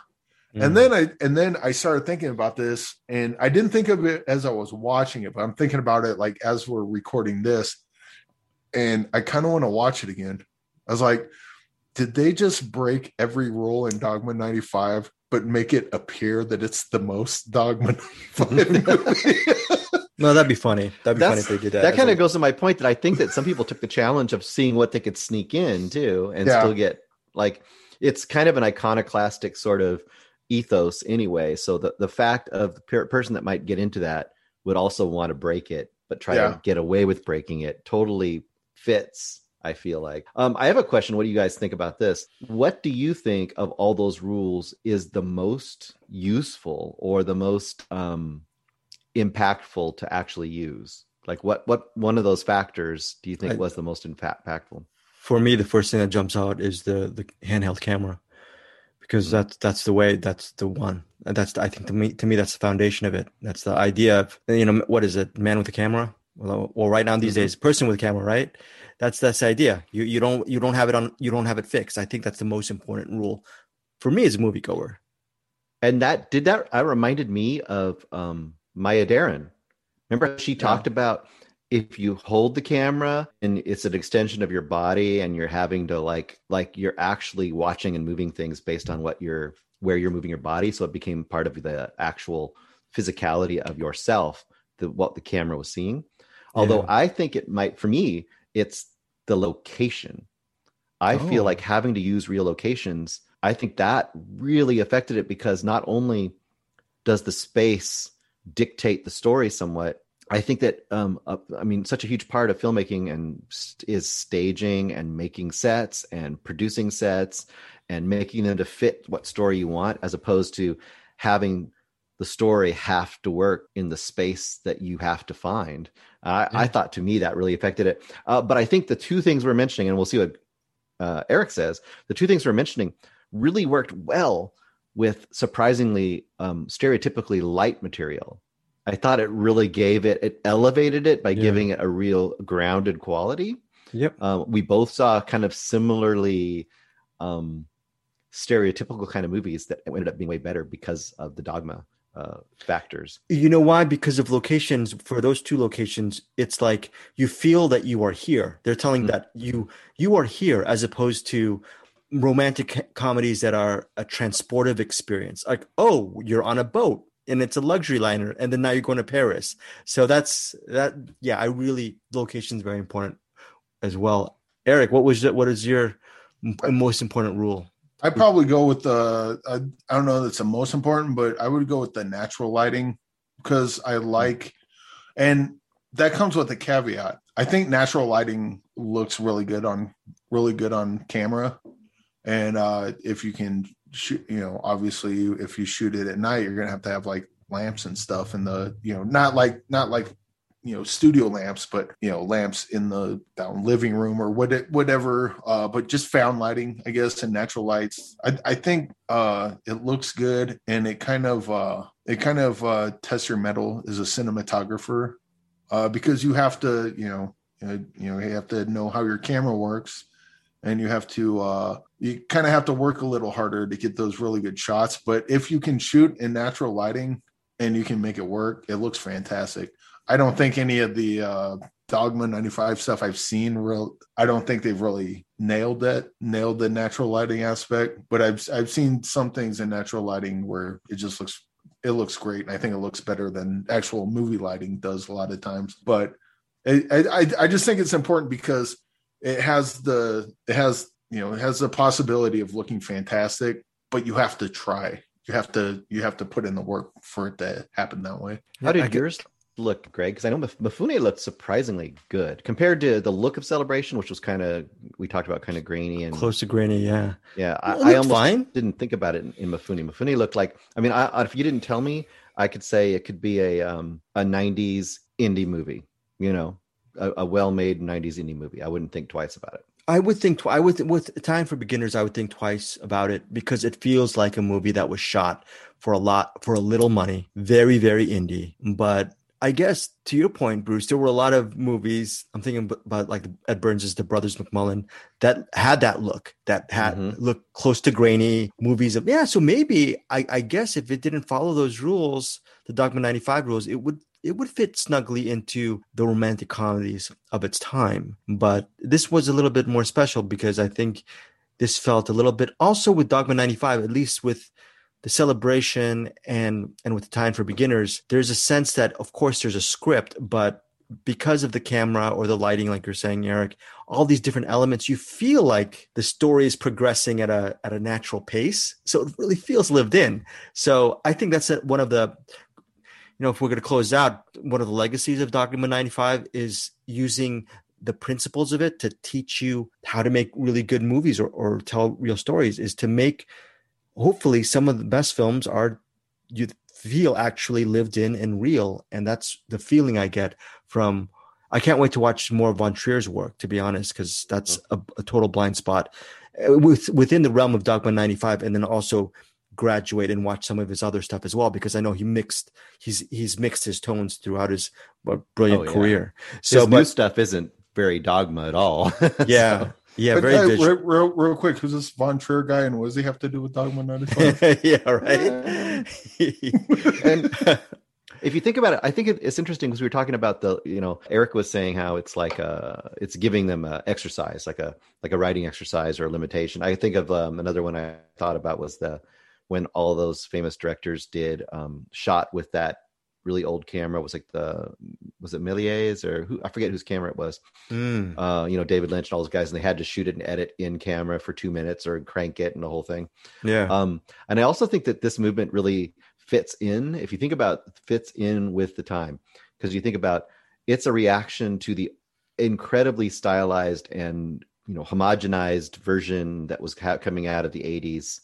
Mm. and then i and then i started thinking about this and i didn't think of it as i was watching it but i'm thinking about it like as we're recording this and i kind of want to watch it again. I was like did they just break every rule in Dogma 95 but make it appear that it's the most Dogma 95 movie? no, that'd be funny. That'd be That's, funny if they did that. That kind of goes to my point that I think that some people took the challenge of seeing what they could sneak in too and yeah. still get like it's kind of an iconoclastic sort of ethos anyway. So the, the fact of the per- person that might get into that would also want to break it, but try yeah. to get away with breaking it totally fits I feel like. Um, I have a question. What do you guys think about this? What do you think of all those rules is the most useful or the most um, impactful to actually use? Like, what what one of those factors do you think I, was the most impactful? For me, the first thing that jumps out is the the handheld camera, because mm-hmm. that's that's the way. That's the one. And that's I think to me to me that's the foundation of it. That's the idea of you know what is it? Man with a camera. Well, well right now these mm-hmm. days, person with camera, right? that's that's the idea. You you don't you don't have it on you don't have it fixed. I think that's the most important rule for me as a moviegoer. And that did that. I reminded me of um, Maya Deren Remember she talked about if you hold the camera and it's an extension of your body and you're having to like like you're actually watching and moving things based on what you're where you're moving your body so it became part of the actual physicality of yourself the what the camera was seeing although yeah. i think it might for me it's the location. I oh. feel like having to use real locations, I think that really affected it because not only does the space dictate the story somewhat, I think that um, uh, I mean, such a huge part of filmmaking and st- is staging and making sets and producing sets and making them to fit what story you want, as opposed to having the story have to work in the space that you have to find. Uh, yeah. I thought to me that really affected it. Uh, but I think the two things we're mentioning, and we'll see what uh, Eric says, the two things we're mentioning really worked well with surprisingly um, stereotypically light material. I thought it really gave it, it elevated it by yeah. giving it a real grounded quality. Yep. Um, we both saw kind of similarly um, stereotypical kind of movies that ended up being way better because of the dogma uh, factors. You know why? Because of locations. For those two locations, it's like you feel that you are here. They're telling mm-hmm. that you you are here, as opposed to romantic comedies that are a transportive experience. Like, oh, you're on a boat and it's a luxury liner, and then now you're going to Paris. So that's that. Yeah, I really location is very important as well. Eric, what was what is your most important rule? I probably go with the I, I don't know that's the most important, but I would go with the natural lighting because I like and that comes with a caveat. I think natural lighting looks really good on really good on camera. And uh if you can shoot, you know, obviously if you shoot it at night, you're gonna have to have like lamps and stuff and the, you know, not like not like you know studio lamps but you know lamps in the down living room or what whatever uh but just found lighting i guess and natural lights. I, I think uh it looks good and it kind of uh it kind of uh tests your mettle as a cinematographer uh because you have to you know you know you have to know how your camera works and you have to uh you kind of have to work a little harder to get those really good shots. But if you can shoot in natural lighting and you can make it work it looks fantastic I don't think any of the uh, Dogma 95 stuff I've seen real I don't think they've really nailed that, nailed the natural lighting aspect, but I've I've seen some things in natural lighting where it just looks it looks great, and I think it looks better than actual movie lighting does a lot of times. But I I, I just think it's important because it has the it has you know it has the possibility of looking fantastic, but you have to try. You have to you have to put in the work for it to happen that way. How did yours look, Greg? Because I know Mifune looked surprisingly good compared to the look of Celebration, which was kind of we talked about kind of grainy and close to grainy. Yeah, yeah. I, I, almost fine. didn't think about it in, in Mifune. Mifune looked like. I mean, I, if you didn't tell me, I could say it could be a um, a '90s indie movie. You know, a, a well-made '90s indie movie. I wouldn't think twice about it. I would think tw- I would with time for beginners. I would think twice about it because it feels like a movie that was shot for a lot for a little money, very very indie. But I guess to your point, Bruce, there were a lot of movies. I'm thinking about like Ed Burns's The Brothers McMullen that had that look, that had mm-hmm. look close to grainy movies. Of yeah, so maybe I, I guess if it didn't follow those rules, the Dogma '95 rules, it would it would fit snugly into the romantic comedies of its time. But this was a little bit more special because I think this felt a little bit also with Dogma 95, at least with the celebration and and with the time for beginners, there's a sense that of course there's a script, but because of the camera or the lighting, like you're saying, Eric, all these different elements, you feel like the story is progressing at a at a natural pace. So it really feels lived in. So I think that's one of the you know, if we're going to close out, one of the legacies of document 95 is using the principles of it to teach you how to make really good movies or, or tell real stories is to make hopefully some of the best films are you feel actually lived in and real and that's the feeling i get from i can't wait to watch more von trier's work to be honest because that's a, a, total blind spot uh, with, within the realm of dogma 95 and then also graduate and watch some of his other stuff as well because I know he mixed he's he's mixed his tones throughout his brilliant oh, yeah. career. So his but, new stuff isn't very dogma at all. yeah. So. Yeah, but, very uh, real, real, real, quick. Who's this Von Trier guy, and what does he have to do with Dogma 95? yeah, right. and if you think about it, I think it's interesting because we were talking about the, you know, Eric was saying how it's like a, it's giving them a exercise, like a, like a writing exercise or a limitation. I think of um, another one I thought about was the when all those famous directors did um, shot with that really old camera was like the was it Méliès or who I forget whose camera it was. Mm. Uh, you know, David Lynch and all those guys, and they had to shoot it and edit in camera for two minutes or crank it and the whole thing. Yeah. Um, and I also think that this movement really fits in. If you think about fits in with the time, because you think about it's a reaction to the incredibly stylized and you know homogenized version that was ha- coming out of the 80s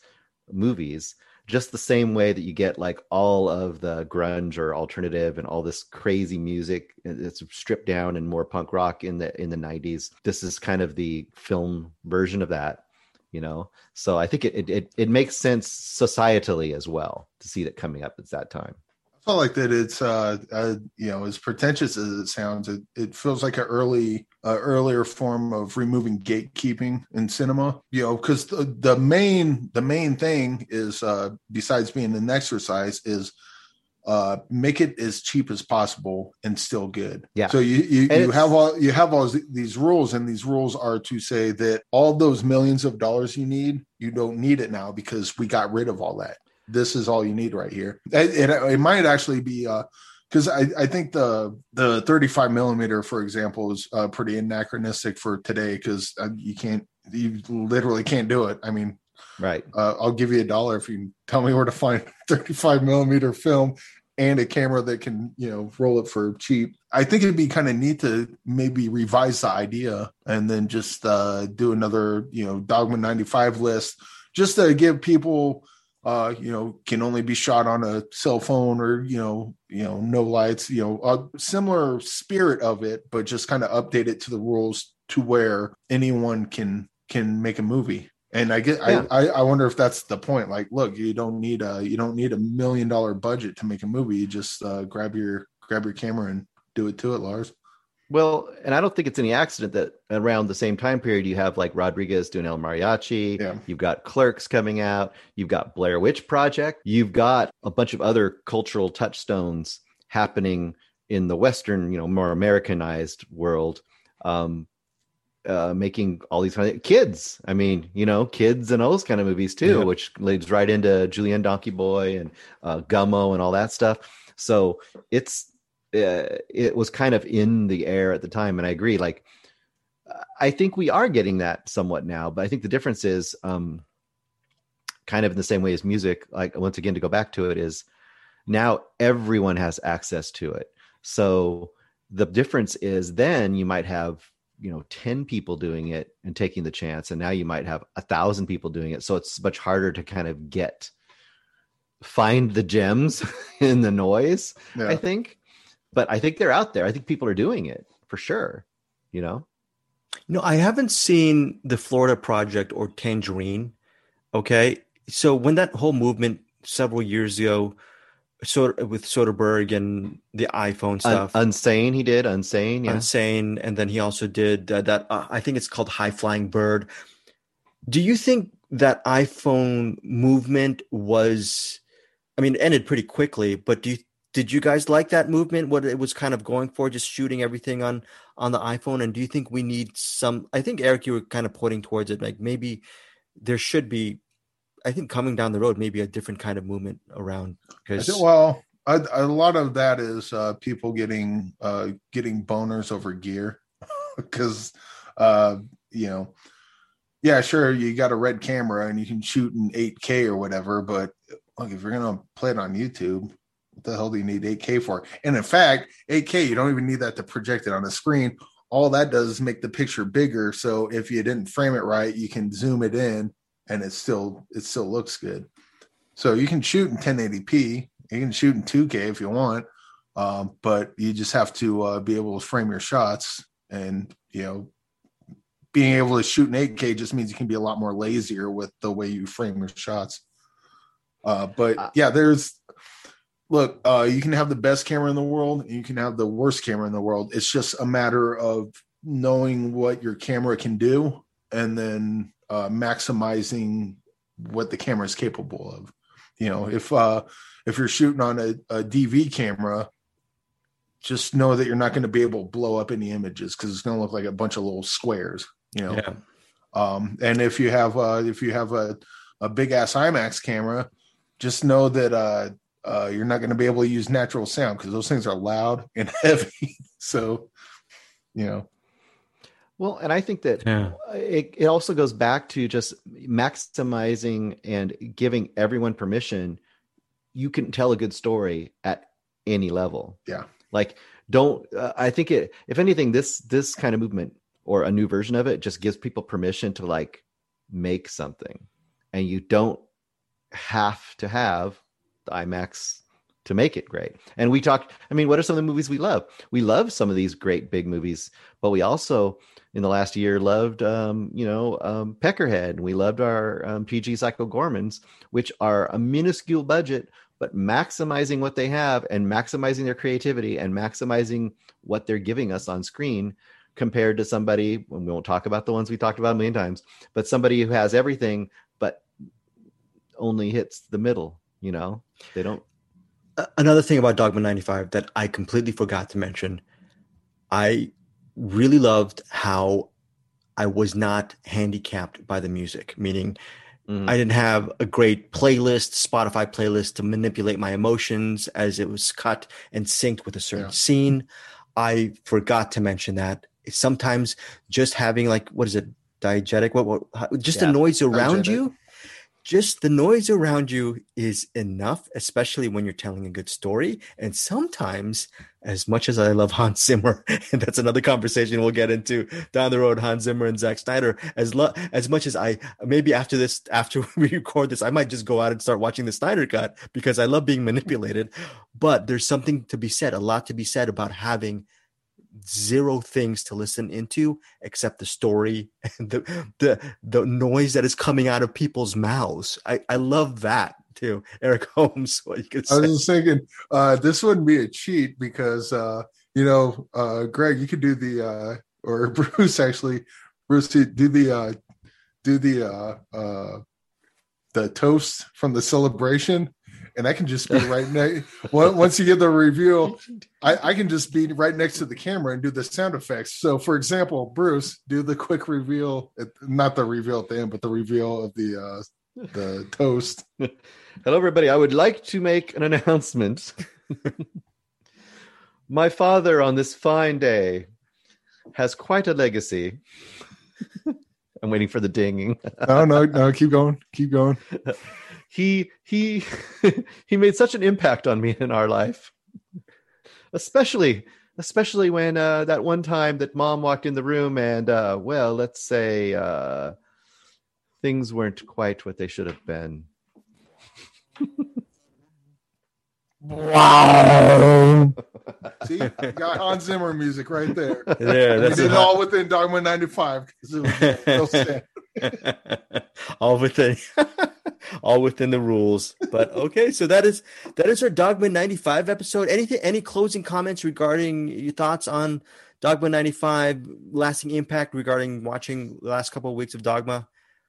movies just the same way that you get like all of the grunge or alternative and all this crazy music it's stripped down and more punk rock in the in the 90s this is kind of the film version of that you know? So i think it it, it makes sense societally as well to see that coming up at that time felt like that it's uh, uh, you know as pretentious as it sounds it, it feels like an early uh, earlier form of removing gatekeeping in cinema you know because the, the main the main thing is uh besides being an exercise is uh make it as cheap as possible and still good. Yeah. So you you, you have all you have all these rules and these rules are to say that all those millions of dollars you need you don't need it now because we got rid of all that this is all you need right here. It, it, it might actually be because uh, I, I think the the 35 millimeter, for example, is uh, pretty anachronistic for today because uh, you can't you literally can't do it. I mean, right? Uh, I'll give you a dollar if you tell me where to find 35 millimeter film and a camera that can you know roll it for cheap. I think it'd be kind of neat to maybe revise the idea and then just uh, do another you know Dogma 95 list just to give people uh, you know, can only be shot on a cell phone or you know, you know, no lights. You know, a similar spirit of it, but just kind of update it to the rules to where anyone can can make a movie. And I get, yeah. I, I wonder if that's the point. Like, look, you don't need a you don't need a million dollar budget to make a movie. You just uh, grab your grab your camera and do it to it, Lars. Well, and I don't think it's any accident that around the same time period you have like Rodriguez doing El Mariachi. Yeah. You've got Clerks coming out. You've got Blair Witch Project. You've got a bunch of other cultural touchstones happening in the Western, you know, more Americanized world. Um, uh, making all these kind of kids. I mean, you know, kids and all those kind of movies too, Yeah. which leads right into Julien Donkey Boy and uh, Gummo and all that stuff. So it's uh, it was kind of in the air at the time, and I agree. Like, I think we are getting that somewhat now, but I think the difference is um, kind of in the same way as music. Like once again, to go back to it, is now everyone has access to it. So the difference is then you might have you know 10 people doing it and taking the chance and now you might have a thousand people doing it so it's much harder to kind of get find the gems in the noise Yeah. i think but i think they're out there i think people are doing it for sure you know No, I haven't seen the Florida Project or Tangerine. Okay, so when that whole movement several years ago, sort with Soderbergh and the iPhone Un- stuff, unsane he did unsane yeah Unsane, and then he also did uh, that. Uh, I think it's called High Flying Bird. Do you think that iPhone movement was? I mean, it ended pretty quickly, but do you did you guys like that movement? What it was kind of going for, just shooting everything on on the iPhone? And do you think we need some? I think Eric, you were kind of pointing towards it, like maybe there should be. I think coming down the road, maybe a different kind of movement around because well, a, a lot of that is uh, people getting uh, getting boners over gear because uh, you know, yeah, sure, you got a red camera and you can shoot in 8K or whatever, but look, if you're gonna play it on YouTube, what the hell do you need 8K for? And in fact, 8K, you don't even need that to project it on the screen. All that does is make the picture bigger. So if you didn't frame it right, you can zoom it in, and it still it still looks good. So you can shoot in 1080p. You can shoot in 2K if you want, um, but you just have to uh, be able to frame your shots. And you know, being able to shoot in 8K just means you can be a lot more lazier with the way you frame your shots. Uh, but Uh, yeah, there's look. Uh, you can have the best camera in the world, and you can have the worst camera in the world. It's just a matter of knowing what your camera can do, and then uh, maximizing what the camera is capable of. You know, if uh, if you're shooting on a, a DV camera, just know that you're not going to be able to blow up any images because it's going to look like a bunch of little squares. You know, yeah, um, and if you have uh, if you have a, a big ass IMAX camera, just know that uh, uh, you're not going to be able to use natural sound because those things are loud and heavy. so, you know, well and i think that yeah. it, it also goes back to just maximizing and giving everyone permission you can tell a good story at any level Yeah. like don't uh, i think it if anything this this kind of movement or a new version of it just gives people permission to like make something and you don't have to have the imax to make it great. And we talked, i mean what are some of the movies we love? We love some of these great big movies but we also in the last year loved um, you know um, peckerhead. And we loved our um, pg psycho goremans which are a minuscule budget but maximizing what they have and maximizing their creativity and maximizing what they're giving us on screen compared to somebody and we won't talk about the ones we talked about a million times but somebody who has everything but only hits the middle you know they don't another thing about Dogme 95 that I completely forgot to mention, I really loved how I was not handicapped by the music, meaning Mhm. I didn't have a great playlist, Spotify playlist to manipulate my emotions as it was cut and synced with a certain Yeah. scene. I forgot to mention that. Sometimes just having like what is it, diegetic? What, what just the noise around diegetic. you. Just the noise around you is enough, especially when you're telling a good story. And sometimes, as much as I love Hans Zimmer, and that's another conversation we'll get into down the road, Hans Zimmer and Zack Snyder, as lo- as much as I maybe after this, after we record this, I might just go out and start watching the Snyder cut because I love being manipulated. But there's something to be said, a lot to be said about having zero things to listen into except the story and the the the noise that is coming out of people's mouths. I I love that too. Eric Holmes, what you could say. I was thinking uh, this wouldn't be a cheat because uh, you know, uh, Greg, you could do the uh, or Bruce actually, Bruce do the uh, do the uh, uh, the toast from the celebration, and I can just be right next. Once you get the reveal, I, I can just be right next to the camera and do the sound effects. So, for example, Bruce, do the quick reveal, not the reveal at the end, but the reveal of the uh, the toast. Hello, everybody. I would like to make an announcement. My father, on this fine day, has quite a legacy. I'm waiting for the dinging. no, no, no. Keep going. Keep going. He he he made such an impact on me in our life, especially especially when uh, that one time that mom walked in the room and uh, well, let's say uh, things weren't quite what they should have been. Wow. See, got Hans Zimmer music right there. Yeah, that's we did it all within Dogme 95 all within all within the rules. But okay, so that is that is our Dogme 95 episode. Anything any closing comments regarding your thoughts on Dogme 95 lasting impact regarding watching the last couple of weeks of Dogme?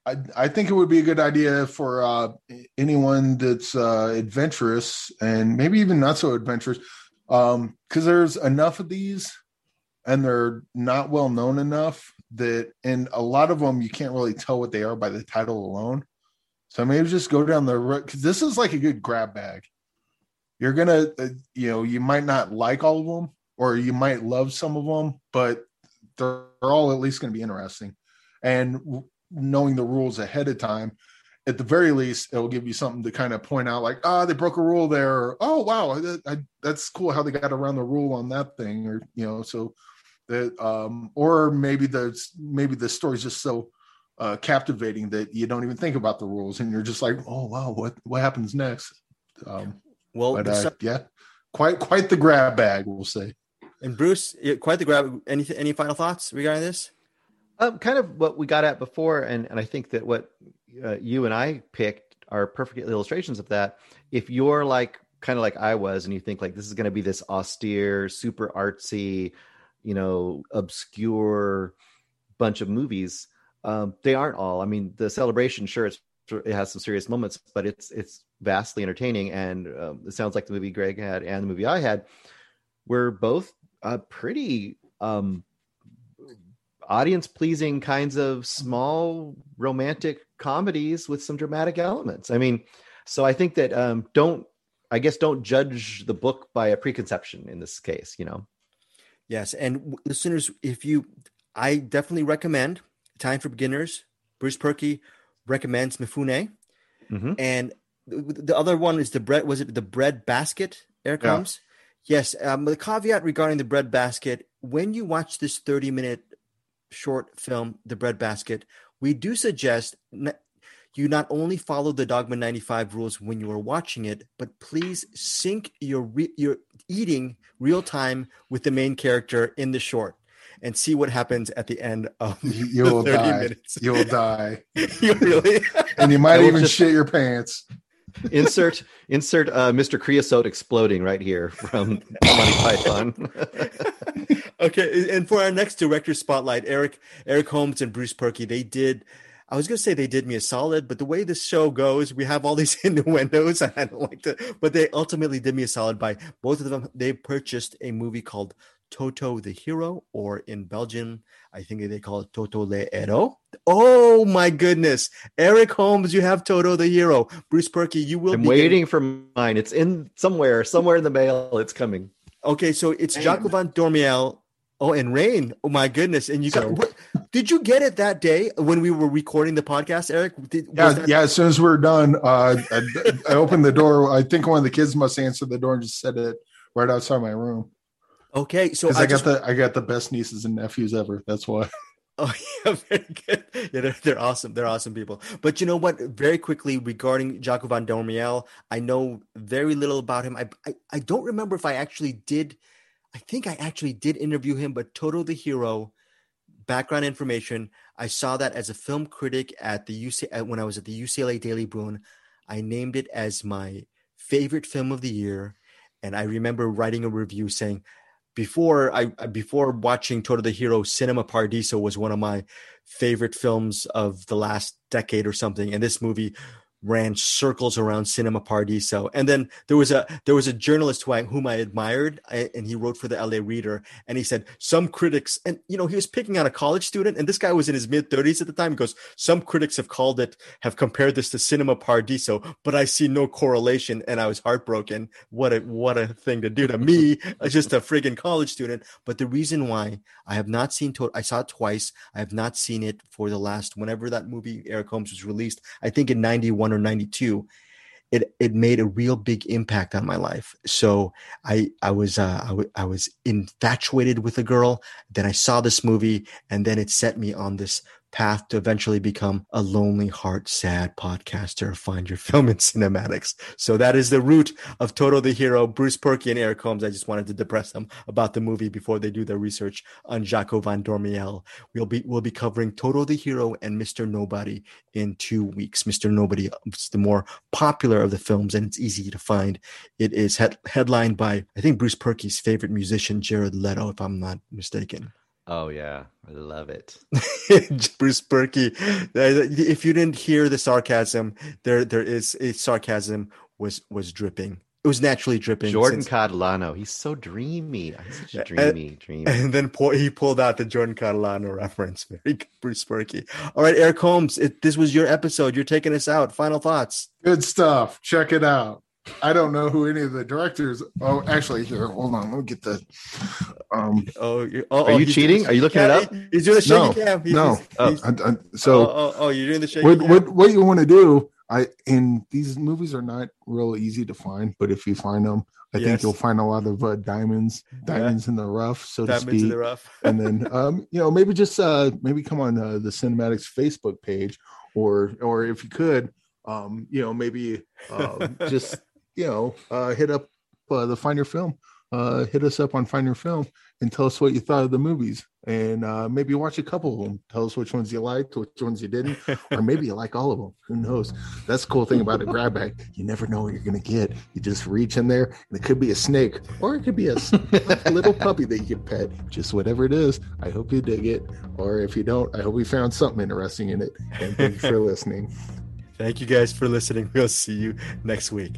I, I think it would be a good idea for uh, anyone that's uh, adventurous and maybe even not so adventurous, because um, there's enough of these and they're not well known enough that, and a lot of them you can't really tell what they are by the title alone. So maybe just go down the road because this is like a good grab bag. You're gonna, uh, you know, you might not like all of them, or you might love some of them, but they're all at least going to be interesting. And knowing the rules ahead of time at the very least it'll give you something to kind of point out like ah oh, they broke a rule there or, oh wow I, that's cool how they got around the rule on that thing or you know so that um or maybe the maybe the story's just so uh captivating that you don't even think about the rules and you're just like oh wow what what happens next? Um well but, uh, yeah quite quite the grab bag we'll say. And bruce quite the grab any any final thoughts regarding this? Um, kind of what we got at before, and and I think that what uh, you and I picked are perfect illustrations of that. If you're like kind of like I was, and you think like this is going to be this austere, super artsy, you know, obscure bunch of movies, um, they aren't all. I mean, the celebration, sure, it has some serious moments, but it's it's vastly entertaining, and um, it sounds like the movie Greg had and the movie I had were both uh, pretty um, audience pleasing kinds of small romantic comedies with some dramatic elements. I mean, so I think that um, don't I guess don't judge the book by a preconception in this case, you know. Yes, and listeners, if you, I definitely recommend Time for Beginners. Bruce Purkey recommends Mifune, mm-hmm. and the other one is the bread. Was it the bread basket? Eric yeah. Yes. Um, the caveat regarding the bread basket: when you watch this thirty-minute short film, The Bread Basket, we do suggest you not only follow the Dogme 95 rules when you are watching it, but please sync your re- your eating real time with the main character in the short and see what happens at the end of you will die. Minutes. You will die. you really? and you might even just... shit your pants insert insert uh, Mr. Creosote exploding right here from Monty Python. okay, and for our next director spotlight, Eric Eric Holmes and Bruce Purkey, they did. I was gonna say they did me a solid, but the way this show goes, we have all these innuendos, and I don't like to. But they ultimately did me a solid by both of them. They purchased a movie called Toto the Hero, or in Belgium, I think they call it Toto le Héros. Oh my goodness. Eric Holmes, you have Toto the Hero. Bruce Purkey, you will I'm waiting for mine. It's in somewhere, somewhere in the mail. It's coming. Okay, so it's Rain. Jaco van Dormael. Oh, and Rain. Oh my goodness. And you so, got what, did you get it that day when we were recording the podcast, Eric? Did, yeah, that- yeah. As soon as we are done, uh, I, I opened the door. I think one of the kids must answer the door and just said it right outside my room. Okay, so I, I, got just... the I got the best nieces and nephews ever. That's why. Oh yeah, very good. Yeah, they're, they're awesome. They're awesome people. But you know what? Very quickly regarding Jaco van Dormael, I know very little about him. I, I I don't remember if I actually did. I think I actually did interview him, but Toto the Hero, background information. I saw that as a film critic at the UC when I was at the UCLA Daily Bruin. I named it as my favorite film of the year, and I remember writing a review saying before I before watching Toto the Hero, Cinema Paradiso was one of my favorite films of the last decade or something, and this movie ran circles around Cinema Paradiso. And then there was a there was a journalist who I, whom I admired, and he wrote for the LA Reader, and he said some critics, and you know he was picking on a college student, and this guy was in his mid thirties at the time. He goes, some critics have called it, have compared this to Cinema Paradiso, but I see no correlation, and I was heartbroken. What a what a thing to do to me, just a friggin' college student. But the reason why I have not seen, to- I saw it twice. I have not seen it for the last whenever that movie Eric Holmes was released. I think in '91 or '92 it it made a real big impact on my life. So I I was uh, I, w- I was infatuated with a girl. Then I saw this movie, and then it set me on this path to eventually become a lonely heart sad podcaster find your film in CinemAddicts. So that is the root of toto the hero bruce purkey and eric holmes. I just wanted to depress them about the movie before they do their research on jaco van dormael. We'll be we'll be covering toto the hero and mr nobody in two weeks. Mr nobody is the more popular of the films and it's easy to find. It is head- headlined by i think bruce purkey's favorite musician jared leto if i'm not mistaken Oh yeah, I love it. Bruce Purkey. If you didn't hear the sarcasm, there there is a sarcasm was was dripping. It was naturally dripping. Jordan since... Catalano, he's so dreamy. He's such a dreamy, and, dreamy. And then he pulled out the Jordan Catalano reference. Very good, Bruce Purkey. All right, Eric Holmes, it, this was your episode. You're taking us out. Final thoughts. Good stuff. Check it out. I don't know who any of the directors. Oh, actually, here, hold on. Let me get the. Um, oh, oh, are you cheating? Are you looking it up? He's doing the shaky no, cam. He's, no. He's, I, I, so, oh, oh, oh, you're doing the shaky what, cam. What, what you want to do? I and these movies are not real easy to find, but if you find them, I yes. think you'll find a lot of uh, diamonds, diamonds yeah. in the rough, so diamonds to speak. in the rough. and then, um, you know, maybe just uh, maybe come on uh, the CinemAddicts Facebook page, or or if you could, um, you know, maybe uh, just you know, uh, hit up uh, the Find Your Film. Uh, hit us up on Find Your Film and tell us what you thought of the movies. And uh, maybe watch a couple of them. Tell us which ones you liked, which ones you didn't, or maybe you like all of them. Who knows? That's the cool thing about a grab bag. You never know what you're going to get. You just reach in there, and it could be a snake, or it could be a little puppy that you can pet. Just whatever it is. I hope you dig it. Or if you don't, I hope we found something interesting in it. And thank you for listening. Thank you guys for listening. We'll see you next week.